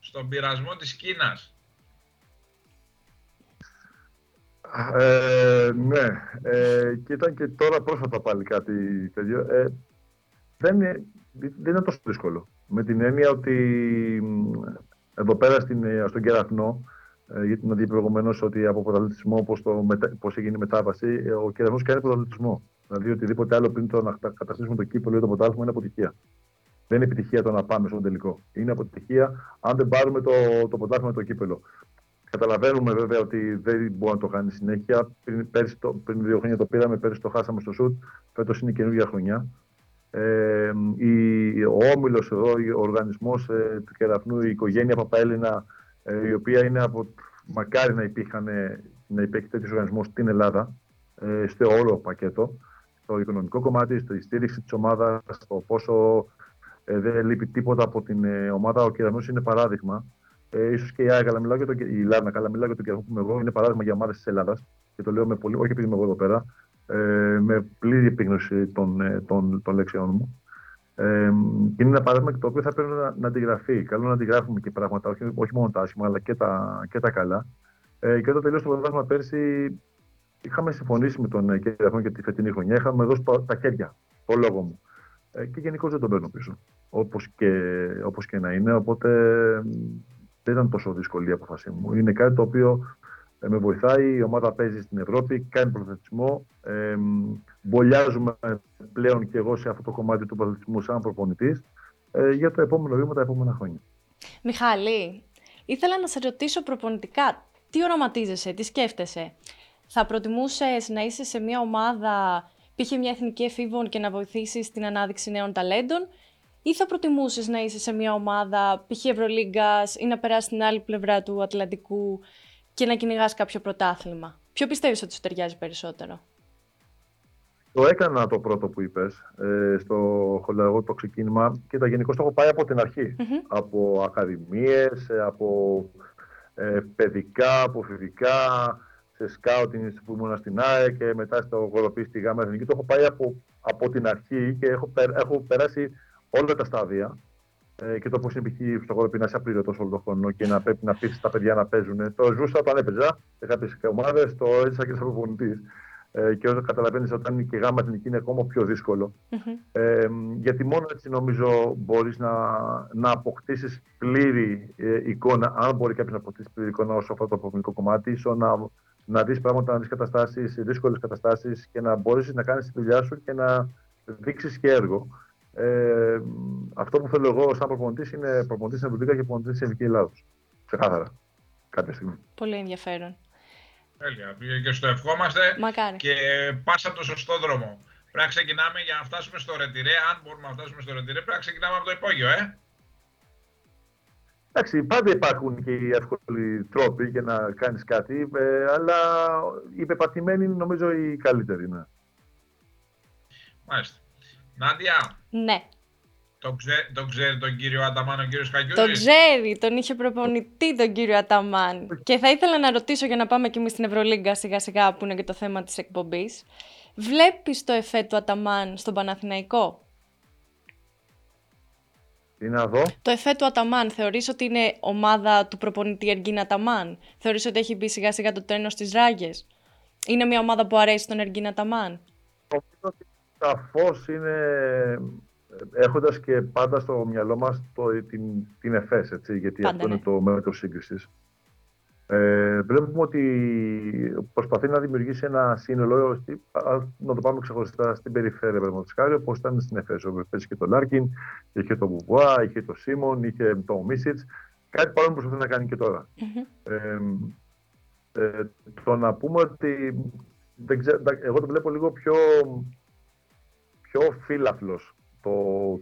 Στον πειρασμό της Κίνας. Ε, ναι, ε, και ήταν και τώρα πρόσφατα πάλι κάτι τέτοιο. Ε, δεν, είναι, δεν είναι τόσο δύσκολο. Με την έννοια ότι εδώ πέρα στην, στον Κεραυνό, ε, γιατί να δει προηγουμένως ότι από πρωταθλητισμό, πώς έγινε η μετάβαση, ε, ο Κεραυνός κάνει πρωταθλητισμό. Δηλαδή οτιδήποτε άλλο πριν το να καταστήσουμε το κύπελο ή το πρωτάθλημα είναι αποτυχία. Δεν είναι επιτυχία το να πάμε στον τελικό. Είναι αποτυχία αν δεν πάρουμε το, το πρωτάθλημα το κύπελο. Καταλαβαίνουμε βέβαια ότι δεν μπορεί να το κάνει συνέχεια. Πριν, πέρυσι το, πριν δύο χρόνια το πήραμε, πέρυσι το χάσαμε στο σουτ. Φέτος είναι καινούργια χρονιά. Ε, η, ο όμιλος εδώ, ο οργανισμός ε, του Κεραυνού, η οικογένεια Παπαέλληνα, ε, η οποία είναι από. Μακάρι να, υπήρχαν, να υπήρχε τέτοιος οργανισμός στην Ελλάδα, ε, στο όλο πακέτο. Στο οικονομικό κομμάτι, στη στήριξη της ομάδας, στο πόσο ε, δεν λείπει τίποτα από την ε, ομάδα. Ο Κεραυνός είναι παράδειγμα. Ε, ίσως και η Άγια, αλλά μιλάω για το, η Λάρνα, καλά μιλάω για τον Κεραυνό που είμαι εγώ. Είναι παράδειγμα για ομάδες της Ελλάδας. Και το λέω με πολύ, όχι επειδή είμαι εγώ εδώ πέρα, ε, με πλήρη επίγνωση των, ε, των, των λέξεών μου. Ε, είναι ένα παράδειγμα το οποίο θα πρέπει να, να αντιγραφεί. Καλό να αντιγράφουμε και πράγματα, όχι, όχι μόνο τα άσχημα, αλλά και τα, και τα καλά. Ε, και όταν τελείωσε το πρωτάθλημα πέρσι, είχαμε συμφωνήσει με τον ε, Κεραυνό για τη φετινή χρονιά. Είχαμε δώσει τα, τα χέρια, το λόγο μου. Ε, και γενικώς δεν τον παίρνω πίσω. Όπως και, όπως και να είναι. Οπότε δεν ήταν τόσο δύσκολη η αποφασή μου. Είναι κάτι το οποίο ε, με βοηθάει. Η ομάδα παίζει στην Ευρώπη, κάνει προθετισμό. Ε, μπολιάζουμε πλέον και εγώ σε αυτό το κομμάτι του προθετισμού σαν προπονητής ε, για το επόμενο βήμα τα επόμενα χρόνια. Μιχάλη, ήθελα να σε ρωτήσω προπονητικά, τι οραματίζεσαι, τι σκέφτεσαι; Θα προτιμούσες να είσαι σε μια ομάδα, π.χ. μια εθνική εφήβων και να βοηθήσεις στην ανάδειξη νέων ταλέντων ή θα προτιμούσες να είσαι σε μια ομάδα π.χ. Ευρωλίγκας ή να περάσεις στην άλλη πλευρά του Ατλαντικού και να κυνηγάς κάποιο πρωτάθλημα; Ποιο πιστεύεις ότι σου ταιριάζει περισσότερο; Το έκανα το πρώτο που είπες ε, στο χολαργό το ξεκίνημα και τα γενικώς το έχω πάει από την αρχη Από ακαδημίες, ε, από ε, παιδικά, από φοιτητικά, σε σκάουτινγκ που ήμουν στην ΑΕ και μετά στο γολοπί στη ΓΑΜΑ Εθνική. Το έχω πάει από, από την αρχή και έχω, έχω περάσει όλα τα στάδια ε, και το πώς είναι π.χ. στο χώρο να είσαι απλήρωτο όλο τον χρόνο και να πρέπει να αφήσει τα παιδιά να παίζουν. Το ζούσα όταν έπαιζα σε κάποιε ομάδες, το έζησα και σαν προπονητής. Ε, και όσο καταλαβαίνεις, όταν είναι και γάμα εθνική είναι ακόμα πιο δύσκολο. Ε, γιατί μόνο έτσι νομίζω μπορείς να, να αποκτήσεις πλήρη ε, εικόνα, αν μπορεί κάποιος να αποκτήσει πλήρη εικόνα όσο αυτό το προπονητικό κομμάτι, ίσως να, να δεις πράγματα, να δεις καταστάσεις, δύσκολες καταστάσεις και να μπορεί να κάνεις τη δουλειά σου και να δείξεις και έργο. Ε, αυτό που θέλω εγώ σαν προπονητής είναι προπονητής στην Ευρωλίγα και προπονητής στην Ελληνικής Ελλάδος. Ξεκάθαρα. Κάποια στιγμή. Πολύ ενδιαφέρον. Τέλεια. Και στο ευχόμαστε. Μακάρι. Και πάσα το σωστό δρόμο. Πρέπει να ξεκινάμε για να φτάσουμε στο ρετυρέ. Αν μπορούμε να φτάσουμε στο ρετυρέ, πρέπει να ξεκινάμε από το υπόγειο, ε. Εντάξει, πάντα υπάρχουν και οι εύκολοι τρόποι για να κάνεις κάτι, ε, αλλά η πεπατημένη είναι νομίζω η καλύτερη. Ναι. Μάλιστα. Νάντια. Ναι. Το, ξέ, το ξέρει τον κύριο Αταμάν, ο κύριος Κακιούζης. Το ξέρει, τον είχε προπονητή τον κύριο Αταμάν. Και θα ήθελα να ρωτήσω για να πάμε και εμείς στην Ευρωλίγκα σιγά σιγά που είναι και το θέμα της εκπομπής. Βλέπεις το εφέ του Αταμάν στον Παναθηναϊκό; Τι να δω. Το εφέ του Αταμάν, θεωρείς ότι είναι ομάδα του προπονητή Εργίν Αταμάν; Θεωρείς ότι έχει μπει σιγά σιγά το τρένο στις ράγες; Είναι μια ομάδα που αρέσει τον Εργίν Αταμάν; Νομίζω ότι σαφώς είναι έχοντας και πάντα στο μυαλό μας το, την, την ΕΦΕΣ, έτσι, γιατί Πάντα, αυτό ναι. είναι το μέτρο σύγκρισης. Ε, βλέπουμε ότι προσπαθεί να δημιουργήσει ένα σύνολο, στη- α, να το πάμε ξεχωριστά στην περιφέρεια, παραδείγματος χάρη, όπως ήταν στην ΕΦΕΣ. όπου Παίζει και το Λάρκιν, είχε το Μπομπουά, είχε το Σίμον, είχε το Μίσιτς. Κάτι παρόμοιο προσπαθεί να κάνει και τώρα. Μμμ. Ε, ε, το να πούμε ότι δεν ξέ- τα- εγώ το βλέπω λίγο πιο, πιο φύλαφλος το,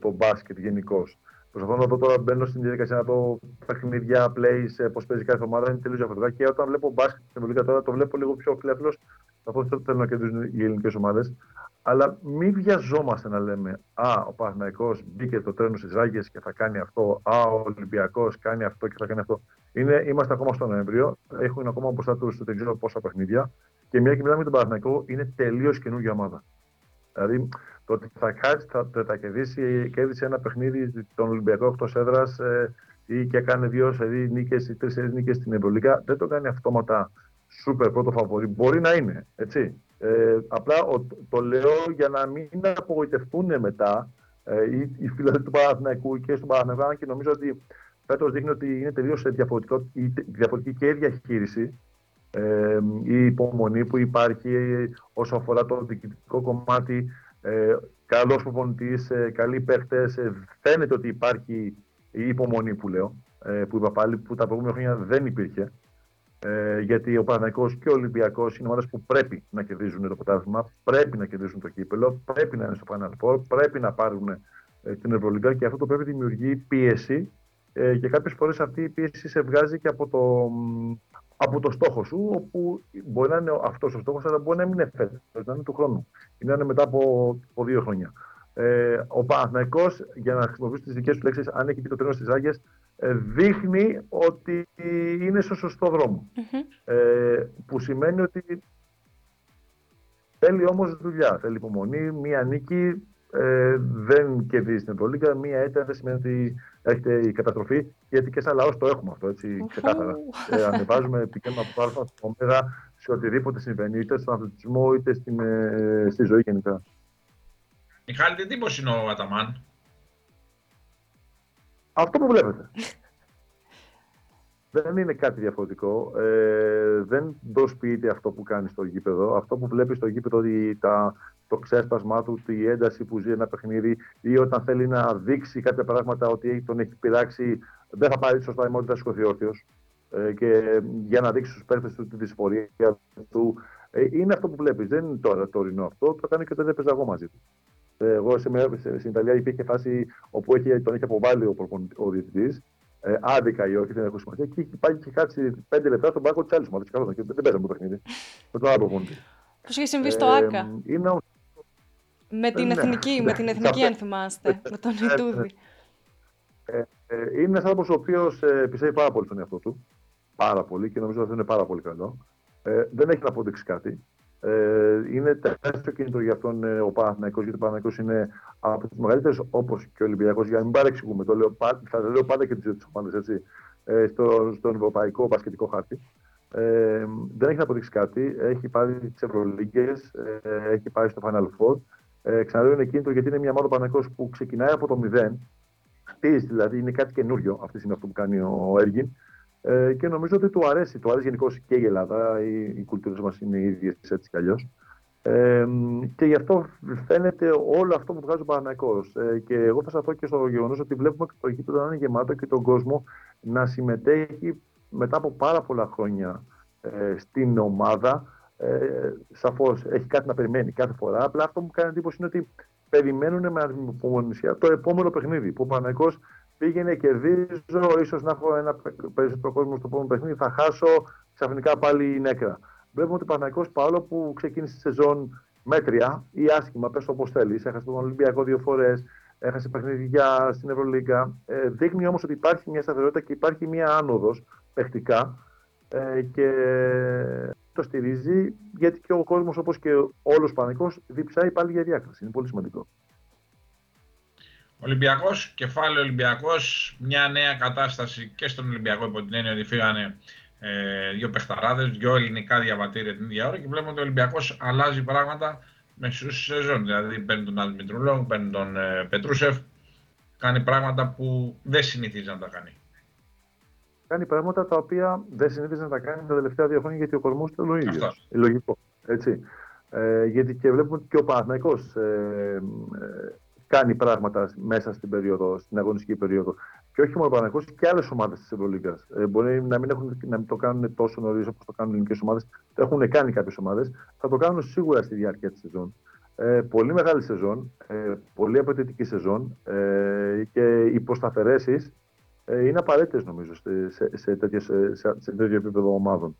το μπάσκετ γενικώς. Προσπαθώ να δω τώρα, μπαίνω στην διαδικασία να δω παιχνίδια, plays, πώς παίζει κάθε ομάδα, είναι τελείως διαφορετικά. Και όταν βλέπω μπάσκετ στην Ευρωλίγα τώρα, το βλέπω λίγο πιο φύλαφλο. Καθώ θέλουν να κερδίζουν οι ελληνικές ομάδες. Αλλά μην βιαζόμαστε να λέμε Α, ο Παναθυναϊκό μπήκε το τρένο στις ράγες και θα κάνει αυτό. Α, ο Ολυμπιακός κάνει αυτό και θα κάνει αυτό. Είναι, είμαστε ακόμα στο Νοέμβριο. Έχουν ακόμα μπροστά τους δεν ξέρω πόσα παιχνίδια. Και μια και μιλάμε για τον Παναθηναϊκό, είναι τελείως καινούργια ομάδα. Δηλαδή, το ότι θα κάτσει, θα, θα κερδίσει, κέρδισε ένα παιχνίδι τον Ολυμπιακό εκτός έδρας ε, ή και έκανε δύο σερή νίκες ή τρεις σερή νίκες στην Ευρωλίγα, δεν το κάνει αυτόματα σούπερ πρώτο φαβορή. Μπορεί να είναι, έτσι. Ε, απλά ο, το λέω για να μην απογοητευτούν μετά ε, οι, οι φίλοι του Παναθηναϊκού και στον Παναθηναϊκό, αν και νομίζω ότι φέτος δείχνει ότι είναι τελείως διαφορετική και η διαχείριση ε, η υπομονή που υπάρχει όσο αφορά το διοικητικό κομμάτι. Ε, Καλό προπονητή, ε, καλοί παίχτες. Ε, φαίνεται ότι υπάρχει η υπομονή που λέω, ε, που είπα πάλι, που τα προηγούμενα χρόνια δεν υπήρχε. Ε, γιατί ο Παναγικό και ο Ολυμπιακός είναι ομάδες που πρέπει να κερδίζουν το πρωτάθλημα, πρέπει να κερδίσουν το κύπελο, πρέπει να είναι στο Final Four, πρέπει να πάρουν ε, την Ευρωλίγα και αυτό το πρέπει δημιουργεί πίεση. Ε, και κάποιες φορές αυτή η πίεση σε βγάζει και από το, από το στόχο σου, όπου μπορεί να είναι αυτός ο στόχος, αλλά μπορεί να μην είναι φέτο, να είναι του χρόνου ή να είναι μετά από, από δύο χρόνια. Ε, ο Παναθηναϊκός, για να χρησιμοποιήσω τις δικές του λέξεις, αν έχει πει το τρένο στις Άγιε, ε, δείχνει ότι είναι στο σωστό δρόμο. Ε, που σημαίνει ότι θέλει όμως δουλειά, θέλει υπομονή, μία νίκη. Ε, δεν κερδίζει την Ευρωλίγα. Μία ήττα δεν σημαίνει ότι έχετε η καταστροφή, γιατί και σαν λαός το έχουμε αυτό έτσι ξεκάθαρα. ε, ανεβάζουμε, πηγαίνουμε από το Α στο Ω σε οτιδήποτε συμβαίνει, είτε στον αθλητισμό είτε στην, ε, στη ζωή γενικά. Μιχάλη, τι τύπος είναι ο Αταμάν; Αυτό που βλέπετε. δεν είναι κάτι διαφορετικό. Ε, δεν δοσποιείται αυτό που κάνει στο γήπεδο. Αυτό που βλέπεις στο γήπεδο, ότι τα, το ξέσπασμά του, η ένταση που ζει ένα παιχνίδι ή όταν θέλει να δείξει κάποια πράγματα ότι τον έχει πειράξει, δεν θα πάρει σωστά η μόνη θα σηκωθεί όρθιος. Ε, και για να δείξει στους παίχτε του τη δυσφορία του. Ε, είναι αυτό που βλέπεις. Δεν είναι τώρα το ορεινό αυτό. Το κάνει και όταν έπαιζα εγώ μαζί του. Ε, εγώ σε, σε, στην Ιταλία υπήρχε φάση όπου έχει, τον έχει αποβάλει ο, ο διαιτητής. Ε, άδικα ή όχι, δεν έχω σημασία. Και έχει πάει και κάτσει πέντε λεπτά στον πάγκο της άλλης ομάδας. Και δεν παίζαμε το παιχνίδι. Με τον άλλο προπονητή. Πώς είχε συμβεί στο ΑΚΑ. Είναι ο... Με την εθνική, με την εθνική αν θυμάστε. με τον Ιτούδη. Ε, ε, είναι ένα άνθρωπος ο οποίος ε, πιστεύει πάρα πολύ στον εαυτό του. Πάρα πολύ και νομίζω ότι είναι πάρα πολύ καλό. Ε, δεν έχει να αποδείξει κάτι. Ε, είναι τεράστιο κίνητρο για αυτόν ε, ο Παναθηναϊκός, γιατί ο Παναθηναϊκός είναι από τι μεγαλύτερε, όπως και ο Ολυμπιακός, για να μην παρεξηγούμε. Το λέω, θα το λέω πάντα και τις δύο ομάδες έτσι, ε, στο, στον ευρωπαϊκό μπασκετικό χάρτη. Ε, δεν έχει να αποδείξει κάτι. Έχει πάρει τις Ευρωλίγκες, ε, έχει πάει στο Final Four. Ε, ξαναλέω είναι κίνητρο γιατί είναι μια ομάδα Παναθηναϊκός που ξεκινάει από το μηδέν. Χτίζει δηλαδή, είναι κάτι καινούριο αυτή είναι αυτό που κάνει ο Έργιν. Ε, και νομίζω ότι του αρέσει. Του αρέσει γενικώς και η Ελλάδα. Οι, οι κουλτούρες μας είναι οι ίδιες έτσι κι αλλιώς. Ε, και γι' αυτό φαίνεται όλο αυτό που βγάζει ο Παναναϊκό. Ε, και εγώ θα σταθώ και στο γεγονός ότι βλέπουμε το γήπεδο να είναι γεμάτο και τον κόσμο να συμμετέχει μετά από πάρα πολλά χρόνια ε, στην ομάδα. Ε, Σαφώς έχει κάτι να περιμένει κάθε φορά. Απλά αυτό που μου κάνει εντύπωση είναι ότι περιμένουν με ανυπομονησία το επόμενο παιχνίδι. Που ο Παναναϊκός πήγαινε, κερδίζω, ίσως να έχω ένα περισσότερο κόσμο στο επόμενο παιχνίδι, θα χάσω, ξαφνικά πάλι η νέκρα. Βλέπουμε ότι ο Παναγικός παρόλο που ξεκίνησε τη σεζόν μέτρια ή άσχημα, πες όπως θέλεις, έχασε τον Ολυμπιακό δύο φορές, έχασε παιχνίδια στην Ευρωλίγκα. Ε, δείχνει όμως ότι υπάρχει μια σταθερότητα και υπάρχει μια άνοδος παιχτικά ε, και το στηρίζει γιατί και ο κόσμος, όπως και όλος ο Πανικός, διψάει πάλι για διάκριση. Είναι πολύ σημαντικό. Ολυμπιακός, κεφάλαιο Ολυμπιακός, μια νέα κατάσταση και στον Ολυμπιακό υπό την έννοια ότι φύγανε ε, δύο παιχταράδες, δύο ελληνικά διαβατήρια την ίδια ώρα και βλέπουμε ότι ο Ολυμπιακός αλλάζει πράγματα μεσούς σεζόν. Δηλαδή παίρνει τον Άλ Μητρούλο, παίρνει τον ε, Πετρούσεφ, κάνει πράγματα που δεν συνηθίζει να τα κάνει. Κάνει πράγματα τα οποία δεν συνήθιζε να τα κάνει τα τελευταία δύο χρόνια γιατί ο κορμός ήταν ο ίδιο. Λογικό. Έτσι. Ε, γιατί και βλέπουμε ότι και ο Παναθηναϊκός ε, ε, κάνει πράγματα μέσα στην, περίοδο, στην αγωνιστική περίοδο. Και όχι μόνο ο Παναγιώ, και άλλες ομάδες της Ευρωλίγκας. Ε, μπορεί να μην, έχουν, να μην το κάνουν τόσο νωρίς όπως το κάνουν οι ελληνικές ομάδες. Το έχουν κάνει κάποιες ομάδες. Θα το κάνουν σίγουρα στη διάρκεια της σεζόν. Ε, πολύ μεγάλη σεζόν, ε, πολύ απαιτητική σεζόν ε, και οι προσθαφαιρέσεις ε, είναι απαραίτητες νομίζω σε, σε, σε, τέτοιες, σε, σε τέτοιο επίπεδο ομάδων.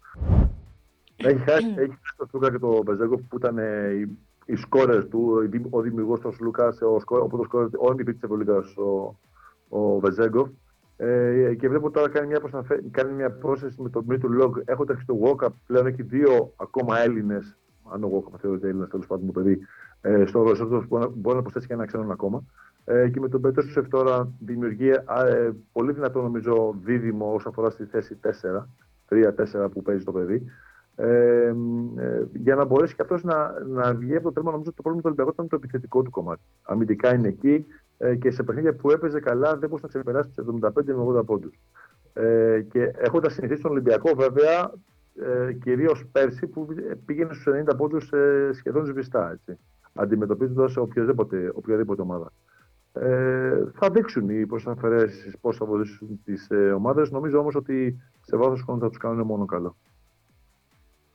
Έχει χάσει, έχει χάσει το Σλούκα και το Βεζένκοφ που ήταν ε, οι, οι σκόρερ του, ο δημιουργός του Σλούκα, ο, ο, ο, ο, ο MVP της Ευρωλίγας, ο, ο Βεζένκοφ. Ε, και βλέπω τώρα κάνει μια, προσαφέ, κάνει μια πρόσθεση με τον Μήτρου-Λονγκ. Έχοντας και το Walkup πλέον έχει δύο ακόμα Έλληνες, αν ο Walkup θεωρείται Έλληνας τέλος πάντων το παιδί, ε, στο Ρωσότο μπορεί να προσθέσει και ένα ξένο ακόμα. Ε, και με τον Πέτρο τώρα δημιουργεί ε, πολύ δυνατό νομίζω δίδυμο όσον αφορά στη θέση 4, 3-4 που παίζει το παιδί. Ε, ε, για να μπορέσει και αυτός να, να βγει από το τέρμα, νομίζω ότι το πρόβλημα του Ολυμπιακού ήταν το επιθετικό του κομμάτι. Αμυντικά είναι εκεί ε, και σε παιχνίδια που έπαιζε καλά δεν μπορούσε να ξεπεράσει τους 75 με 80 πόντους. Ε, και έχοντας συνηθίσει τον Ολυμπιακό, βέβαια, ε, κυρίως πέρσι που πήγαινε στους 90 πόντους ε, σχεδόν σβηστά, αντιμετωπίζοντας οποιαδήποτε, οποιαδήποτε ομάδα. Ε, θα δείξουν οι προσαφαιρέσει πώς θα βοηθήσουν τις ε, ομάδες. Νομίζω όμως ότι σε βάθος χρόνου θα τους κάνουν μόνο καλό.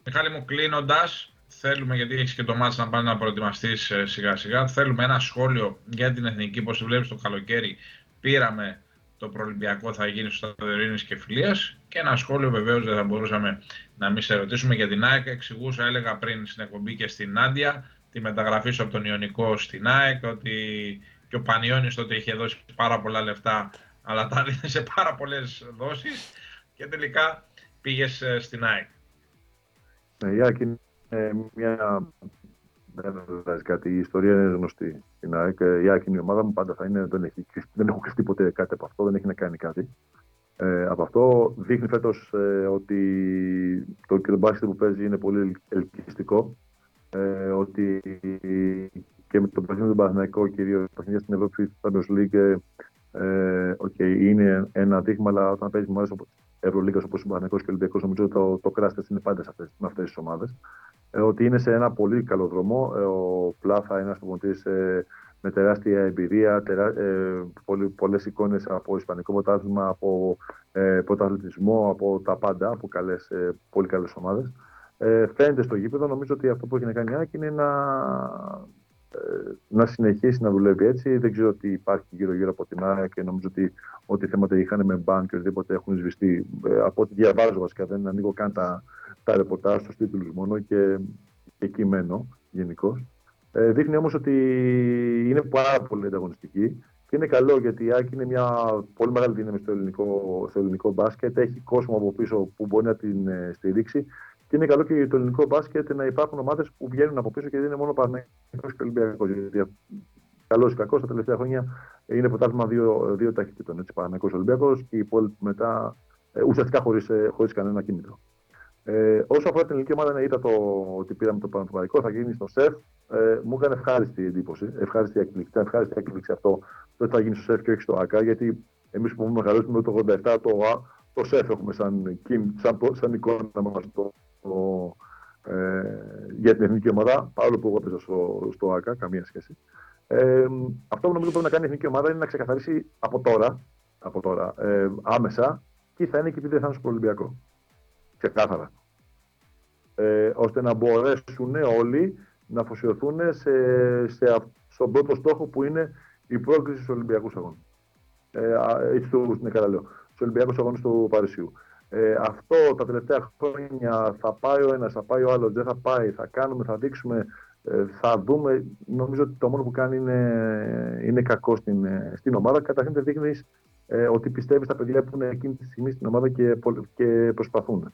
Μιχάλη μου, κλείνοντας, θέλουμε, γιατί έχεις και το μάτς να πάνε να προετοιμαστείς ε, σιγά σιγά, θέλουμε ένα σχόλιο για την εθνική, πώς βλέπεις το καλοκαίρι. Πήραμε το προολυμπιακό θα γίνει στο στάδιο και Φιλίας. Και ένα σχόλιο βεβαίως δεν θα μπορούσαμε να μην σε ρωτήσουμε για την ΑΕΚ. Εξηγούσα, έλεγα πριν στην εκπομπή και στην Άντια, τη μεταγραφή σου από τον Ιωνικό στην ΑΕΚ, ότι και ο Πανιόνιος τότε είχε δώσει πάρα πολλά λεφτά, αλλά τα έδινε σε πάρα πολλές δόσεις και τελικά πήγες ε, στην ΑΕΚ. Ναι, η ΑΕΚ είναι μια. Δεν βάζει κάτι. Η ιστορία είναι γνωστή. Στην ΑΕΚ, η ΑΕΚ είναι η ομάδα μου, πάντα θα είναι. Δεν, έχει, δεν έχω κρυφτεί ποτέ κάτι από αυτό, δεν έχει να κάνει κάτι. Ε, από αυτό δείχνει φέτος ε, ότι το μπάσκετ που παίζει είναι πολύ ελκυστικό. Ε, ότι και με τον παιχνίδι του Παναθηναϊκό, κυρίως παιχνίδια στην Ευρώπη, του Champions League, ε, okay, είναι ένα δείγμα, αλλά όταν παίζει με ομάδε Ευρωλίγα όπως ο Παναθηναϊκός και ο Ολυμπιακός, νομίζω ότι το, το κράστερ είναι πάντα σε με αυτές τις ομάδες. Ε, ότι είναι σε ένα πολύ καλό δρόμο. Ε, ο Πλάθα είναι ένας προπονητής ε, με τεράστια εμπειρία, τερά, ε, πολλές εικόνες από Ισπανικό πρωτάθλημα, από ε, πρωταθλητισμό, από τα πάντα, από καλές, ε, πολύ καλές ομάδες. Ε, φαίνεται στο γήπεδο. Νομίζω ότι αυτό που έχει να κάνει η είναι να ε, να συνεχίσει να δουλεύει έτσι. Δεν ξέρω τι υπάρχει γύρω-γύρω από την ΆΕΑ και νομίζω ότι ό,τι θέματα είχαν με μπαν και οτιδήποτε έχουν σβηστεί. Ε, από ό,τι διαβάζω βασικά, δεν ανοίγω καν τα, τα ρεπορτάζ, τους τίτλους μόνο και, και κείμενο γενικώ. Ε, δείχνει όμως ότι είναι πάρα πολύ ανταγωνιστική και είναι καλό γιατί η Άκη είναι μια πολύ μεγάλη δύναμη στο ελληνικό, στο ελληνικό μπάσκετ. Έχει κόσμο από πίσω που μπορεί να την ε, στηρίξει και είναι καλό και για το ελληνικό μπάσκετ να υπάρχουν ομάδες που βγαίνουν από πίσω και δεν είναι μόνο Παναγενικό και Ολυμπιακός. Γιατί καλός ή κακός τα τελευταία χρόνια είναι πρωτάθλημα δύο, δύο ταχυτήτων. Παναγενικό Ολυμπιακός και οι υπόλοιποι μετά ε, ουσιαστικά χωρίς ε, κανένα κίνητρο. Ε, όσο αφορά την ελληνική ομάδα, είδα το ότι πήραμε το Παναγενικό, θα γίνει στο ΣΕΦ. Ε, μου έκανε ευχάριστη εντύπωση, ευχάριστη έκπληξη. Ήταν ευχάριστη έκπληξη αυτό το ότι θα γίνει στο ΣΕΦ και όχι στο ΑΚΑ, γιατί εμείς που μεγαλώσουμε το 87 το, το ΣΕΦ έχουμε σαν, σαν, σαν εικόνα μας το, ε, για την εθνική ομάδα, παρόλο που εγώ έπαιζα στο, στο ΑΚΑ, καμία σχέση. Ε, αυτό που νομίζω πρέπει να κάνει η εθνική ομάδα είναι να ξεκαθαρίσει από τώρα, από τώρα ε, άμεσα τι θα είναι και τι δεν θα είναι στο Ολυμπιακό. Ξεκάθαρα. Ε, ώστε να μπορέσουν όλοι να αφοσιωθούν σε, σε, στον πρώτο στόχο που είναι η πρόκληση στους Ολυμπιακούς Αγώνες. Ε, έτσι το είναι καλά λέω. Στους Ολυμπιακούς Αγώνες του Παρισιού. Ε, αυτό τα τελευταία χρόνια θα πάει ο ένας, θα πάει ο άλλος, δεν θα πάει, θα κάνουμε, θα δείξουμε. Ε, θα δούμε, νομίζω ότι το μόνο που κάνει είναι, είναι κακό στην, στην ομάδα. Καταρχήν δεν δείχνεις ε, ότι πιστεύεις στα παιδιά που είναι εκείνη τη στιγμή στην ομάδα και, και προσπαθούν.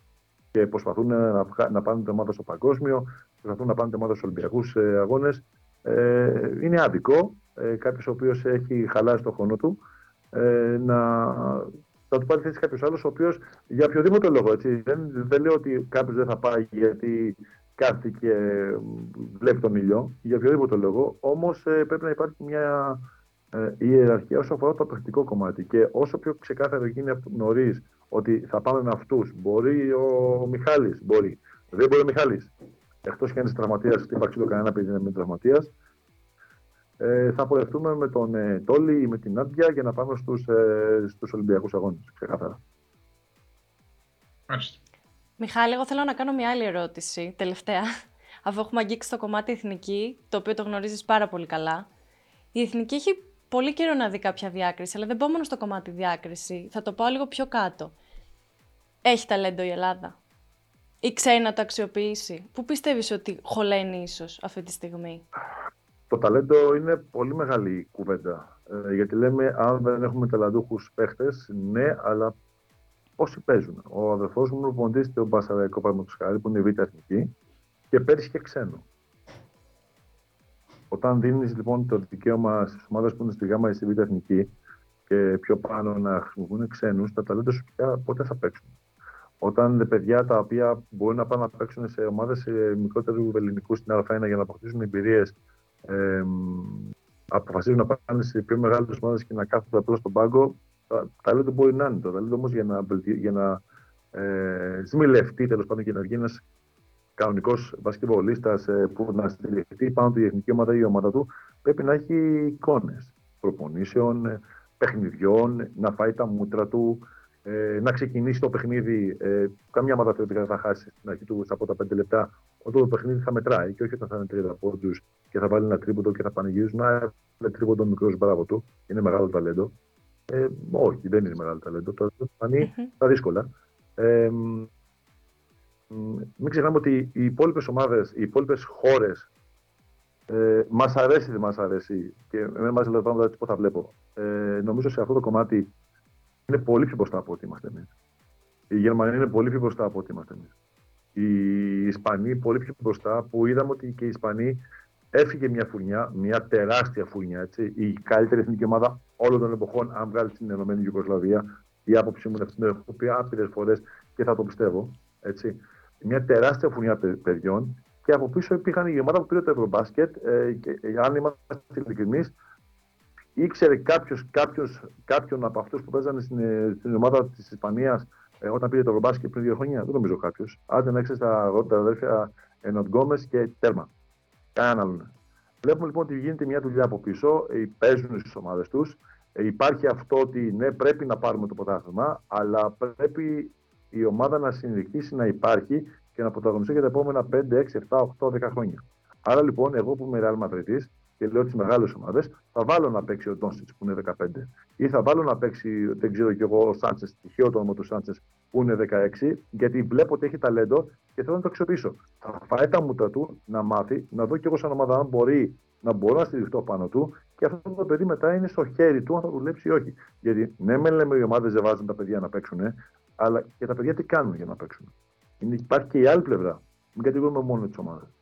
Και προσπαθούν να, να πάνε την ομάδα στο παγκόσμιο, προσπαθούν να πάνε την ομάδα στους Ολυμπιακούς ε, αγώνες. Ε, είναι άδικο ε, κάποιος ο οποίος έχει χαλάσει το χρόνο του ε, να, θα του πάρει θέση κάποιος άλλος, ο οποίος για οποιοδήποτε λόγο. Έτσι, δεν, δεν λέω ότι κάποιος δεν θα πάει γιατί κάθεται και βλέπει τον ήλιο, για οποιοδήποτε λόγο. Όμως ε, πρέπει να υπάρχει μια ε, ιεραρχία όσο αφορά το παιχνικό κομμάτι. Και όσο πιο ξεκάθαρο γίνει νωρίς ότι θα πάμε με αυτούς, μπορεί ο Μιχάλης, μπορεί. Δεν μπορεί ο Μιχάλης. Εκτός και αν είσαι τραυματίας, δεν το κανένα παιδί είναι τραυματίας ε, θα πορευτούμε με τον ε, Τόλι ή με την Άντια για να πάμε στους, ε, στους Ολυμπιακούς Αγώνες, ξεκάθαρα. Μιχάλη, εγώ θέλω να κάνω μια άλλη ερώτηση, τελευταία, αφού έχουμε αγγίξει το κομμάτι εθνική, το οποίο το γνωρίζεις πάρα πολύ καλά. Η εθνική έχει πολύ καιρό να δει κάποια διάκριση, αλλά δεν πάω μόνο στο κομμάτι διάκριση, θα το πάω λίγο πιο κάτω. Έχει ταλέντο η Ελλάδα; Ή ξέρει να το αξιοποιήσει; Πού πιστεύεις ότι χωλαίνει ίσως αυτή τη στιγμή; Το ταλέντο είναι πολύ μεγάλη κουβέντα. Ε, γιατί λέμε, αν δεν έχουμε ταλαντούχους παίχτες, ναι, αλλά όσοι παίζουν. Ο αδερφός μου προπονητή ο Μπασαραϊκό Παραδείγματο Χάρη, που είναι η Β' Εθνική, και πέρυσι και ξένο. Όταν δίνεις λοιπόν το δικαίωμα στις ομάδες που είναι στη ΓΑΜΑ ή στη Β' Εθνική και πιο πάνω να χρησιμοποιούν ξένους, τα ταλέντα σου πια πότε θα παίξουν. Όταν παιδιά τα οποία μπορεί να πάνε να παίξουν σε ομάδες μικρότερους ελληνικούς στην Α1 για να αποκτήσουν εμπειρίες ε, αποφασίζουν να πάνε σε πιο μεγάλες ομάδες και να κάθονται απλά στον πάγκο, τα λέτε μπορεί να είναι. Το λέτε όμως για να, για να ε, σμιλευτεί τέλος πάντων και να βγει ένας κανονικός βασιλιβολίστα ε, που να στηριχθεί πάνω του η εθνική ομάδα ή η ομάδα του, πρέπει να έχει εικόνες προπονήσεων, ε, παιχνιδιών, να φάει τα μούτρα του, ε, να ξεκινήσει το παιχνίδι. Ε, καμιά ομάδα θεωρητικά θα χάσει στην αρχή του από τα 5 λεπτά, όταν το παιχνίδι θα μετράει και όχι όταν θα είναι 30 πόντους και θα βάλει ένα τρίποντο και θα πανηγυρίζουν. Να είναι τρίποντο μικρός μπράβο του, είναι μεγάλο ταλέντο. Ε, όχι, δεν είναι μεγάλο ταλέντο. Το φανεί τα δύσκολα. Ε, μην ξεχνάμε ότι οι υπόλοιπες ομάδες, οι υπόλοιπες χώρες ε, μας αρέσει, δεν μας αρέσει. Και εμένα μας λέει πράγματα πώς θα βλέπω. Ε, νομίζω σε αυτό το κομμάτι είναι πολύ πιο μπροστά από ό,τι είμαστε εμείς. Η Γερμανία είναι πολύ πιο μπροστά από ό,τι είμαστε εμείς. Οι Ισπανοί πολύ πιο μπροστά που είδαμε ότι και οι Ισπανοί έφυγε μια φουρνιά, μια τεράστια φουρνιά. Έτσι. Η καλύτερη εθνική ομάδα όλων των εποχών, αν βγάλει την Ενωμένη Ιουγκοσλαβία. Η άποψή μου είναι αυτή, την έχω πει άπειρες φορές και θα το πιστεύω. Έτσι. Μια τεράστια φουρνιά παιδιών και από πίσω υπήρχαν η ομάδα που πήρε το Ευρωμπάσκετ. Ε, και, ε, αν είμαστε ειλικρινείς, ήξερε κάποιος, κάποιος, κάποιον από αυτούς που παίζανε στην, ε, στην ομάδα της Ισπανίας ε, όταν πήρε το Ευρωμπάσκετ πριν δύο χρόνια; Δεν νομίζω κάποιος. Άντε να ξέρει τα, τα αδέρφια Ενοντ Γκόμες και τέρμα. Κανέναν άλλον. Βλέπουμε λοιπόν ότι γίνεται μια δουλειά από πίσω, ε, παίζουν στις ομάδες τους. Ε, υπάρχει αυτό ότι ναι, πρέπει να πάρουμε το πρωτάθλημα, αλλά πρέπει η ομάδα να συνεχίσει να υπάρχει και να πρωταγωνιστεί για τα επόμενα 5, 6, 7, 8, 10 χρόνια. Άρα λοιπόν, εγώ που είμαι Real Madrid και λέω τις μεγάλες ομάδες, θα βάλω να παίξει ο Ντόνσιτς που είναι 15. Ή θα βάλω να παίξει, δεν ξέρω κι εγώ, ο Σάντσες, τυχαίο το όνομα του Σάντσες που είναι 16, γιατί βλέπω ότι έχει ταλέντο και θέλω να το αξιοποιήσω. Θα φάει τα μούτρα του να μάθει, να δω κι εγώ σαν ομάδα αν μπορεί να μπορώ να στηριχτώ πάνω του και αυτό το παιδί μετά είναι στο χέρι του αν θα δουλέψει ή όχι. Γιατί ναι, με λέμε οι ομάδες δεν βάζουν τα παιδιά να παίξουν, αλλά και τα παιδιά τι κάνουν για να παίξουν. Είναι, υπάρχει και η άλλη πλευρά. Μην κατηγορούμε μόνο τις ομάδες.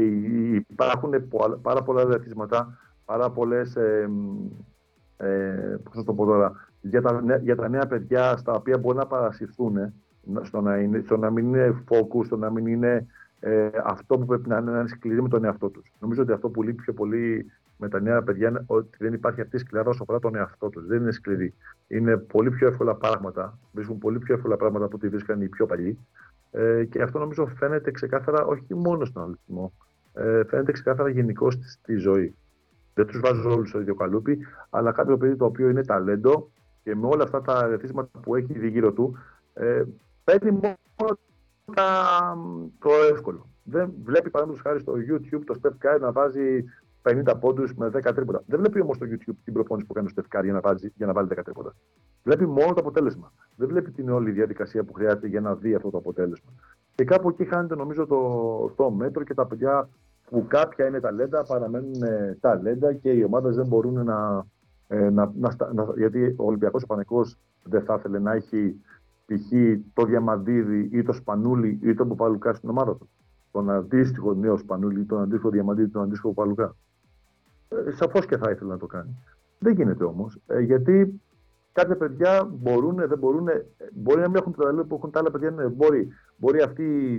Και υπάρχουν πάρα πολλά ρεθίσματα, πάρα πολλές. Ε, ε, πώς το πω τώρα, για τα, για τα νέα παιδιά στα οποία μπορεί να παρασυρθούν στο να, είναι, στο να μην είναι focus, στο να μην είναι ε, αυτό που πρέπει να είναι, να είναι σκληροί με τον εαυτό τους. Νομίζω ότι αυτό που λείπει πιο πολύ με τα νέα παιδιά είναι ότι δεν υπάρχει αυτή η σκληρά όσο αφορά τον εαυτό τους. Δεν είναι σκληροί. Είναι πολύ πιο εύκολα πράγματα, βρίσκουν πολύ πιο εύκολα πράγματα από ό,τι βρίσκαν οι πιο παλιοί. Ε, και αυτό νομίζω φαίνεται ξεκάθαρα όχι μόνο στον αληθισμό, ε, φαίνεται ξεκάθαρα γενικώ στη, στη ζωή. Δεν τους βάζω όλους στο ίδιο καλούπι, αλλά κάποιο παιδί το οποίο είναι ταλέντο και με όλα αυτά τα ρεθίσματα που έχει δει γύρω του, ε, παίρνει μόνο τα, το εύκολο. Δεν βλέπει παραδείγματος χάρη στο YouTube το Steph Curry να βάζει 50 πόντους με 10 τρίποτα. Δεν βλέπει όμως στο YouTube την προπόνηση που κάνει ο Steph Curry για να, βάζει, για να βάλει 10 τρίποτα. Βλέπει μόνο το αποτέλεσμα. Δεν βλέπει την όλη διαδικασία που χρειάζεται για να δει αυτό το αποτέλεσμα. Και κάπου εκεί χάνεται νομίζω το, το μέτρο και τα παιδιά που κάποια είναι ταλέντα, παραμένουν ε, ταλέντα και οι ομάδες δεν μπορούν να. Ε, να, να, να, γιατί ο Ολυμπιακός Πανεκός δεν θα ήθελε να έχει π.χ. το Διαμαντίδη ή το Σπανούλη ή τον Παπαλουκά στην ομάδα του. Τον αντίστοιχο νέο Σπανούλη, τον αντίστοιχο Διαμαντίδη, τον αντίστοιχο Παπαλουκά. Ε, Σαφώς και θα ήθελε να το κάνει. Δεν γίνεται όμως. Ε, γιατί κάποια παιδιά μπορούν, δεν μπορούν, μπορεί να μην έχουν το ταλέντο που έχουν τα άλλα παιδιά. Ναι, μπορεί, μπορεί αυτή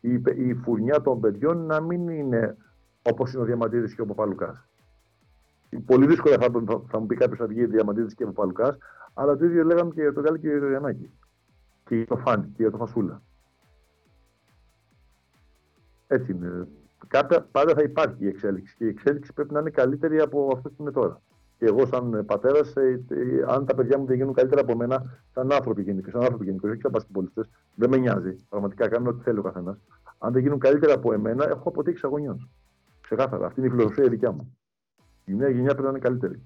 η, η φουρνιά των παιδιών να μην είναι όπως είναι ο Διαμαντίδης και ο Παπαλουκάς. Πολύ δύσκολα θα, θα, θα μου πει κάποιος να βγει Διαμαντίδης και ο Παπαλουκάς, αλλά το ίδιο λέγαμε και για τον Γκάλη και για τον Γιαννάκη. Και για το Φάνη και για το Φασούλα. Έτσι είναι. Κάποια, πάντα θα υπάρχει η εξέλιξη και η εξέλιξη πρέπει να είναι καλύτερη από αυτό που είναι τώρα. Και εγώ, σαν πατέρας, ε, ε, αν τα παιδιά μου δεν γίνουν καλύτερα από μένα, σαν άνθρωποι γενικώ, σαν άνθρωποι γενικώ, όχι σαν πασχολητέ, δεν με νοιάζει. Πραγματικά κάνουν ό,τι θέλει ο καθένας. Αν δεν γίνουν καλύτερα από εμένα, έχω αποτύχει αγωνιών. Ξεκάθαρα. Αυτή είναι η φιλοσοφία δικιά μου. Η νέα γενιά πρέπει να είναι καλύτερη.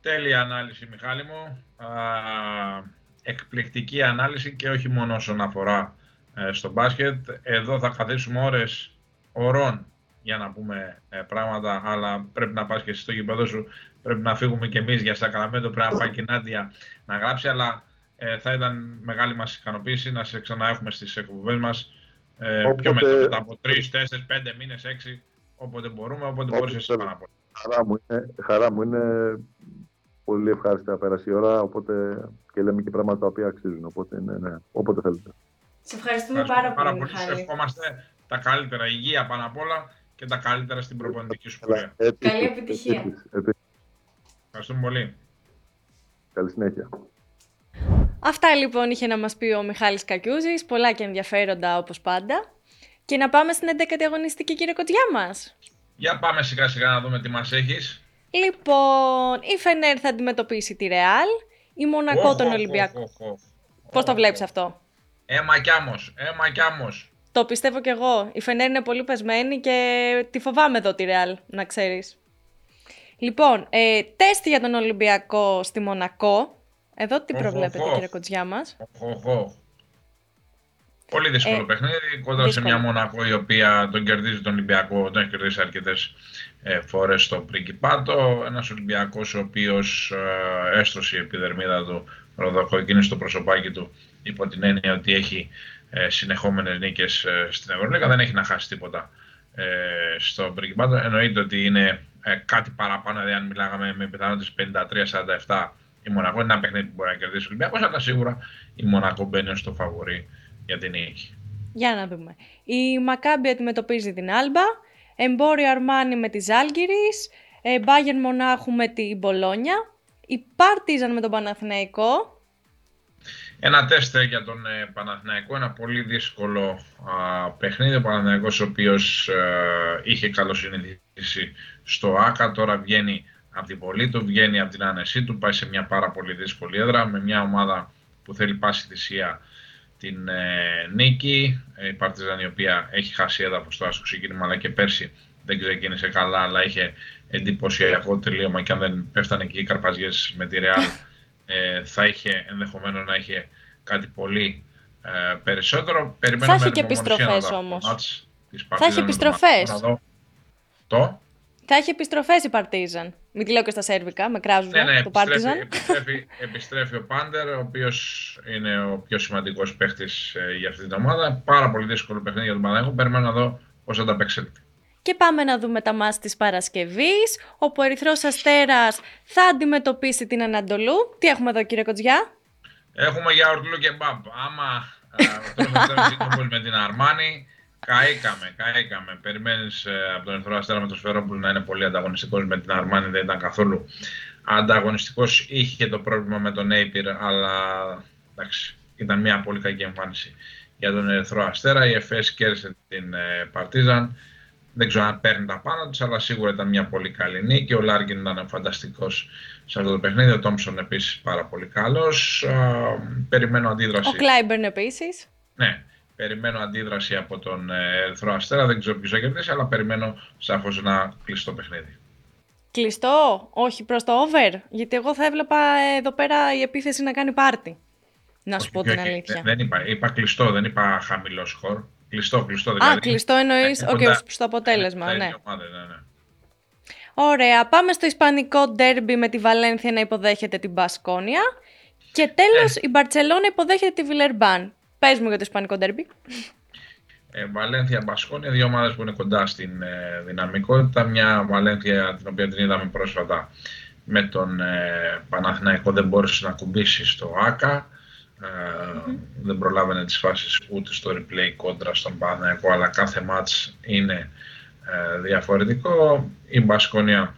Τέλεια ανάλυση, Μιχάλη μου. Α, εκπληκτική ανάλυση και όχι μόνο όσον αφορά ε, στο μπάσκετ. Εδώ θα καθίσουμε ώρες ωρών για να πούμε ε, πράγματα, αλλά πρέπει να πας και εσύ στο γήπεδο σου. Πρέπει να φύγουμε και εμείς για Σακραμέντο, πρέπει να πάει και η Νάντια να γράψει, αλλά ε, θα ήταν μεγάλη μας ικανοποίηση να σε ξαναέχουμε στις εκπομπές μας ε, όποτε... πιο μετά, από τρεις, τέσσερις, πέντε μήνες, έξι, όποτε μπορούμε, όποτε μπορείς εσύ πάρα πολύ. Χαρά μου, είναι, χαρά μου είναι πολύ ευχάριστα να πέρασε η ώρα, οπότε και λέμε και πράγματα τα οποία αξίζουν, οπότε ναι, ναι, όποτε θέλετε. Σε ευχαριστούμε, πάρα, πάρα πολύ, Μιχάλη. Ευχόμαστε τα καλύτερα, υγεία πάνω απ' όλα και τα καλύτερα στην προπονητική σου πορεία. Καλή επιτυχία. Ευχαριστούμε πολύ. Καλή συνέχεια. Αυτά λοιπόν είχε να μας πει ο Μιχάλης Κακιούζης, πολλά και ενδιαφέροντα όπως πάντα. Και να πάμε στην 11η αγωνιστική κύριε Κοτζιά μας. Για πάμε σιγά σιγά να δούμε τι μας έχεις. Λοιπόν, η Φενέρ θα αντιμετωπίσει τη Ρεάλ, η Μονακό τον Ολυμπιακό. Πώς το βλέπεις αυτό; Έμα κι άμμος, έμα κι άμμος. Το πιστεύω κι εγώ. Η Φενέρ είναι πολύ πεσμένη και τη φοβάμαι εδώ τη Ρεάλ, να ξέρεις. Λοιπόν, ε, τεστ για τον Ολυμπιακό στη Μονακό. Εδώ τι προβλέπετε, κύριε Κοτζιά μας; Πολύ δύσκολο ε, παιχνίδι. Κοντά σε μια Μονακό η οποία τον κερδίζει τον Ολυμπιακό, τον έχει κερδίσει αρκετές ε, φορές στο Πριγκιπάτο. Ένας Ολυμπιακός ο οποίος ε, έστρωσε η επιδερμίδα του ροδοκοκκίνη στο προσωπάκι του υπό την έννοια ότι έχει ε, συνεχόμενες νίκες ε, στην Ευρωλίγα, δεν έχει να χάσει τίποτα ε, στο Πριγκιπάτο. Εννοείται ότι είναι ε, κάτι παραπάνω, δηλαδή αν μιλάγαμε με πιθανότητες 53-47 η Μονακό είναι ένα παιχνίδι που μπορεί να κερδίσει ο Ολυμπιακός, αλλά σίγουρα η Μονακό μπαίνει στο φαβορή για την νίκη. Για να δούμε. Η Μακάμπη αντιμετωπίζει την Άλμπα, Εμπόριο Αρμάνι με τη Ζάλγκυρης, Μπάγερ Μονάχου με την Μπολόνια, η Πάρτιζαν με τον Παναθηναϊκό, ένα τεστ για τον ε, Παναθηναϊκό, ένα πολύ δύσκολο α, παιχνίδι. Ο Παναθηναϊκός ο οποίος ε, είχε καλοσυνειδήσει στο ΆΚΑ, τώρα βγαίνει από την πολύ του, βγαίνει από την άνεσή του, πάει σε μια πάρα πολύ δύσκολη έδρα με μια ομάδα που θέλει πάση θυσία την ε, νίκη. Ε, η Παρτιζάν η οποία έχει χάσει έδαφος τώρα στο ξεκίνημα αλλά και πέρσι δεν ξεκίνησε καλά αλλά είχε εντυπωσιακό τελείωμα και αν δεν πέφτανε εκεί οι καρπαζιές με τη Ρεάλ ε, θα είχε ενδεχομένως να είχε κάτι πολύ ε, περισσότερο. Περιμένουμε θα έχει και επιστροφές όμως. Θα έχει επιστροφές. Το; Θα έχει επιστροφές η Παρτίζαν. Μην τη λέω και στα σερβικά, με κράζουν ναι, ναι, το Παρτίζαν. Επιστρέφει, επιστρέφει ο Πάντερ, ο οποίος είναι ο πιο σημαντικός παίχτη ε, για αυτή την ομάδα. Πάρα πολύ δύσκολο παιχνίδι για τον Παναγιώτο. Περιμένω να δω πώς θα τα παίξει. Και πάμε να δούμε τα μάτς της Παρασκευής, όπου ο Ερυθρός Αστέρας θα αντιμετωπίσει την Ανατολού. Τι έχουμε εδώ κύριε Κοτζιά; Έχουμε για ορτλού και μπαμπ. Άμα τρώμε με την Αρμάνι, καήκαμε, καήκαμε. Περιμένεις ε, από τον Ερυθρό Αστέρα με το Σφερόπουλο να είναι πολύ ανταγωνιστικός με την Αρμάνι, δεν ήταν καθόλου ανταγωνιστικός. Είχε το πρόβλημα με τον Νέιπιερ, αλλά εντάξει, ήταν μια πολύ κακή εμφάνιση για τον Ερυθρό Αστέρα. Η ΕΦΕΣ κέρδισε την ε, Παρτίζαν. Δεν ξέρω αν παίρνει τα πάνω της, αλλά σίγουρα ήταν μια πολύ καλή νίκη. Ο Λάρκιν ήταν φανταστικός σε αυτό το παιχνίδι. Ο Τόμψον επίσης πάρα πολύ καλός. Περιμένω αντίδραση. Ο Κλάιμπερν επίσης. Ναι, περιμένω αντίδραση από τον ε, Ερυθρό Αστέρα. Δεν ξέρω ποιος θα κερδίσει, αλλά περιμένω σαφώς ένα κλειστό παιχνίδι. Κλειστό, όχι προς το over; Γιατί εγώ θα έβλεπα εδώ πέρα η επίθεση να κάνει πάρτι. Να σου πω την αλήθεια. Δεν, είπα, είπα κλειστό, δεν είπα χαμηλό σκορ. Κλειστό, κλειστό δηλαδή. Α, κλειστό εννοείς. Ε, Οκ, κοντά. okay, στο αποτέλεσμα, τα ναι. ίδια ομάδες, ναι, ναι. Ωραία. Πάμε στο ισπανικό ντέρμπι με τη Βαλένθια να υποδέχεται την Μπασκόνια. Και τέλος η Μπαρτσελώνα υποδέχεται τη Βιλερμπάν. Πες μου για το ισπανικό ντέρμπι. Ε, Βαλένθια Μπασκόνια, δύο ομάδες που είναι κοντά στην ε, δυναμικότητα. Μια Βαλένθια την οποία την είδαμε πρόσφατα με τον ε, Παναθηναϊκό δεν μπόρεσες να κουμπίσεις στο ΆΚΑ. Ε, Δεν προλάβαινε τις φάσεις ούτε στο replay κόντρα στον Παναθηναϊκό, αλλά κάθε μάτς είναι ε, διαφορετικό. Η Μπασκόνια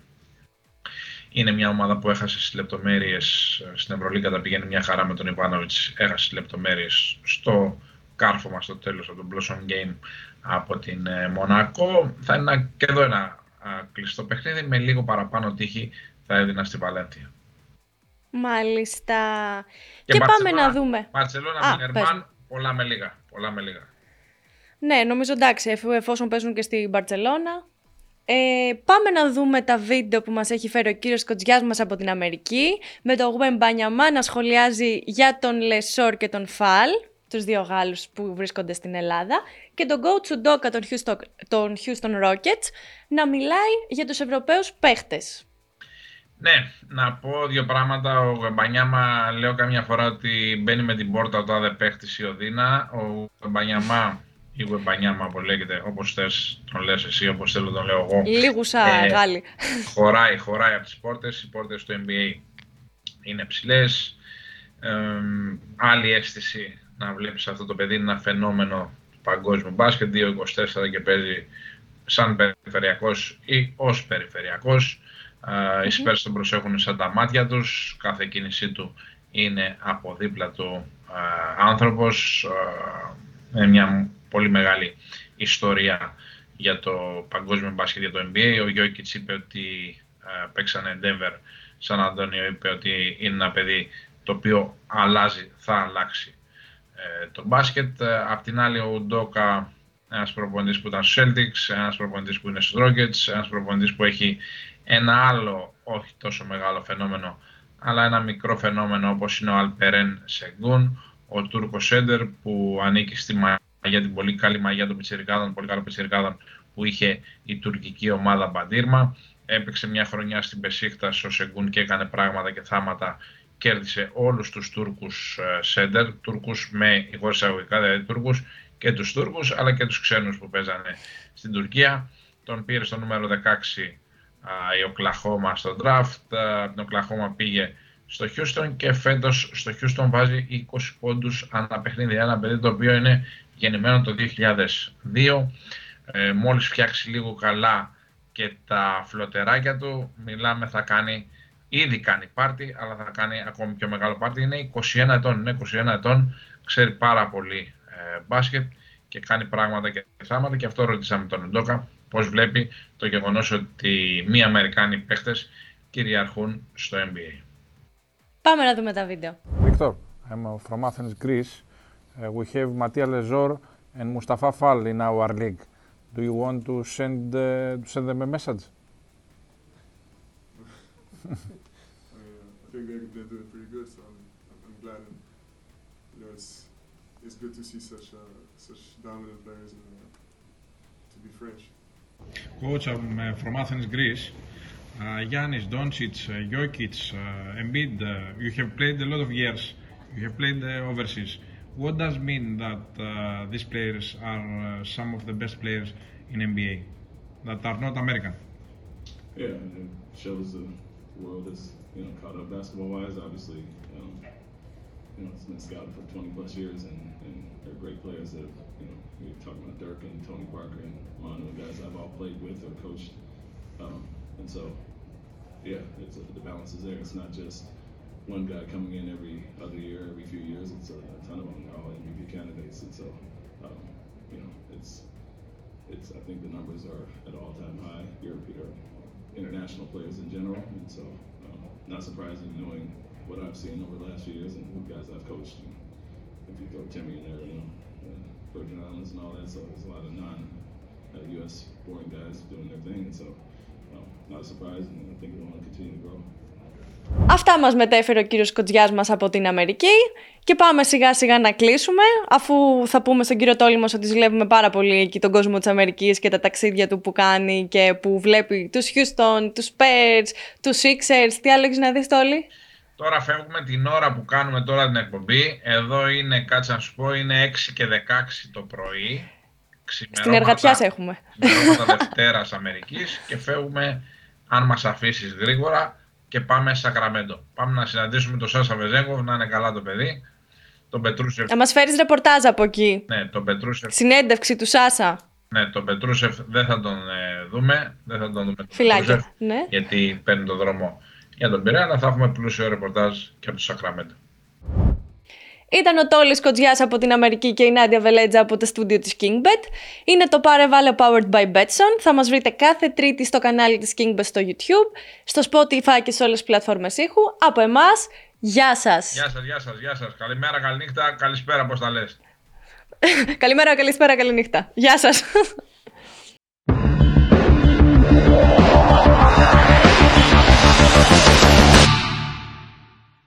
είναι μια ομάδα που έχασε στις λεπτομέρειες ε, στην Ευρωλίγκα, τα πηγαίνει μια χαρά με τον Ιβάνοβιτς, έχασε στις λεπτομέρειες στο κάρφωμα στο τέλος από τον Blossom Game από την ε, Μονακό. Θα είναι ένα- και εδώ ένα α, κλειστό παιχνίδι με λίγο παραπάνω τύχη θα έδινα στη Βαλένθια. Μάλιστα. Και, πάμε να δούμε. Μπαρσελόνα, Α, πες Βιλερμπάν, μου. πολλά με λίγα. Πολλά με λίγα. Ναι, νομίζω εντάξει, εφ- εφόσον παίζουν και στη Μπαρτσελώνα. Ε, πάμε να δούμε τα βίντεο που μας έχει φέρει ο κύριος Κοτζιάς μας από την Αμερική με τον Γουέν Μπανιαμά να σχολιάζει για τον Λεσόρ και τον Φαλ, τους δύο Γάλλους που βρίσκονται στην Ελλάδα και τον Go Τσουντόκα των Houston, των Houston Rockets να μιλάει για τους Ευρωπαίους παίχτες. Ναι, να πω δύο πράγματα. Ο Γεμπανιάμα λέω καμιά φορά ότι μπαίνει με την πόρτα ο τάδε παίχτης η Οδύνα. Ο Γεμπανιάμα ή Γεμπανιάμα που λέγεται, όπως θες τον λες εσύ, όπως θέλω τον λέω εγώ. Λίγουσα Ε, Γάλλοι. χωράει, χωράει από τις πόρτες. Οι πόρτες του NBA είναι ψηλές. Ε, άλλη αίσθηση να βλέπεις αυτό το παιδί, είναι ένα φαινόμενο του παγκόσμιου μπάσκετ, 2-24 και παίζει σαν περιφερειακός ή ως περιφερειακός. Ε, Οι Spurs τον προσέχουν σαν τα μάτια τους, κάθε κίνησή του είναι από δίπλα του ε, άνθρωπος, ε, με μια πολύ μεγάλη ιστορία για το παγκόσμιο μπάσκετ, για το NBA. Ο Γιώκητς είπε ότι ε, παίξανε Denver σαν Αντώνιο, είπε ότι είναι ένα παιδί το οποίο αλλάζει, θα αλλάξει ε, το μπάσκετ. Ε, απ' την άλλη ο Ουντόκα, ένας προπονητής που ήταν στους Celtics, ένας προπονητής που είναι στους Rockets, ένας προπονητής που έχει ένα άλλο, όχι τόσο μεγάλο φαινόμενο, αλλά ένα μικρό φαινόμενο όπως είναι ο Αλπερέν Σεγκούν, ο Τούρκος Σέντερ που ανήκει στη μαγιά, την πολύ καλή μαγιά των πιτσιρικάδων, πολύ καλό πιτσιρικάδων που είχε η τουρκική ομάδα Μπαντήρμα. Έπαιξε μια χρονιά στην Πεσίχτα ο Σεγκούν και έκανε πράγματα και θάματα. Κέρδισε όλους τους Τούρκους ε, Σέντερ, Τούρκους με εισαγωγικά δηλαδή Τούρκους και τους Τούρκους αλλά και τους ξένους που παίζανε στην Τουρκία. Τον πήρε στο νούμερο 16 α, η Οκλαχώμα στο draft. Α, Από την Οκλαχώμα πήγε στο Houston και φέτος στο Houston βάζει 20 πόντους ανά παιχνίδι. Ένα παιδί το οποίο είναι γεννημένο το 2002. Ε, μόλις φτιάξει λίγο καλά και τα φλωτεράκια του, μιλάμε θα κάνει, ήδη κάνει πάρτι, αλλά θα κάνει ακόμη πιο μεγάλο πάρτι. Είναι 21 ετών, είναι 21 ετών, ξέρει πάρα πολύ ε, μπάσκετ και κάνει πράγματα και θάματα και αυτό ρωτήσαμε τον Ντόκα, πώς βλέπει το γεγονός ότι μη Αμερικάνοι παίχτες κυριαρχούν στο NBA. Πάμε να δούμε τα βίντεο. Victor, I'm uh, from Athens, Greece. Uh, we have Mattia Lezor and Mustafa Fall in our league. Do you want to send uh, to send them a message? Uh, I think they, they're doing pretty good, so I'm, I'm glad. And, you know, it's it's good to see such uh, such dominant players and uh, to be French. Coach, I'm uh, from Athens, Greece. Uh, Giannis, Doncic, uh, Jokic, uh, Embiid, uh, you have played a lot of years. You have played uh, overseas. What does mean that uh, these players are uh, some of the best players in NBA that are not American? Yeah, and it shows the world is you know caught up basketball wise. Obviously, um, you know it's been scouted for 20 plus years, and, and they're great players. That you know we're talking about Dirk and Tony Parker and the guys I've all played with or coached, um, and so yeah, it's the balance is there. It's not just one guy coming in every other year, every few years. It's a, a ton of them. They're all MVP candidates, and so um, you know it's it's I think the numbers are at all time high. European international players in general, and so um, not surprising knowing what I've seen over the last few years and who guys I've coached. And if you throw Timmy in there, you know, uh, Virgin Islands and all that, so there's a lot of non-U.S. born guys doing their thing, and so um, not surprised, and I think it'll only continue to grow. Αυτά μας μετέφερε ο κύριος Κοτζιάς μας από την Αμερική και πάμε σιγά σιγά να κλείσουμε αφού θα πούμε στον κύριο Τόλμος ότι ζηλεύουμε πάρα πολύ εκεί τον κόσμο της Αμερικής και τα ταξίδια του που κάνει και που βλέπει τους Houston, τους Spurs, τους Sixers. Τι άλλο έχεις να δεις Τόλι; Τώρα φεύγουμε την ώρα που κάνουμε τώρα την εκπομπή. Εδώ είναι, κάτσε να σου πω, είναι 6 και 16 το πρωί. Στην εργατιάς έχουμε. Ξημερώματα Δευτέρας Αμερικής και φεύγουμε, αν μας αφήσεις γρήγορα, και πάμε Σακραμέντο. Πάμε να συναντήσουμε τον Σάσα Βεζέγκοφ, να είναι καλά το παιδί. Τον Πετρούσεφ. Να μας φέρεις ρεπορτάζ από εκεί. Ναι, τον Πετρούσεφ. Συνέντευξη του Σάσα. Ναι, τον Πετρούσεφ δεν θα τον ε, δούμε. Δεν θα τον δούμε. Φυλάκια. Ναι. Γιατί παίρνει τον δρόμο για τον Πειραιά, αλλά θα έχουμε πλούσιο ρεπορτάζ και από το Σακραμέντο. Ήταν ο Τόλης Κοτζιάς από την Αμερική και η Νάντια Βελέτζα από τα στούντιο της KingBet. Είναι το Πάρε Βάλε Powered by Betson. Θα μας βρείτε κάθε τρίτη στο κανάλι της KingBet στο YouTube, στο Spotify και σε όλες τις πλατφόρμες ήχου. Από εμάς, γεια σας! Γεια σας, γεια σας, γεια σας. Καλημέρα, καληνύχτα, καλησπέρα, πώς τα λες; Καλημέρα, καλησπέρα, καληνύχτα. Γεια σας!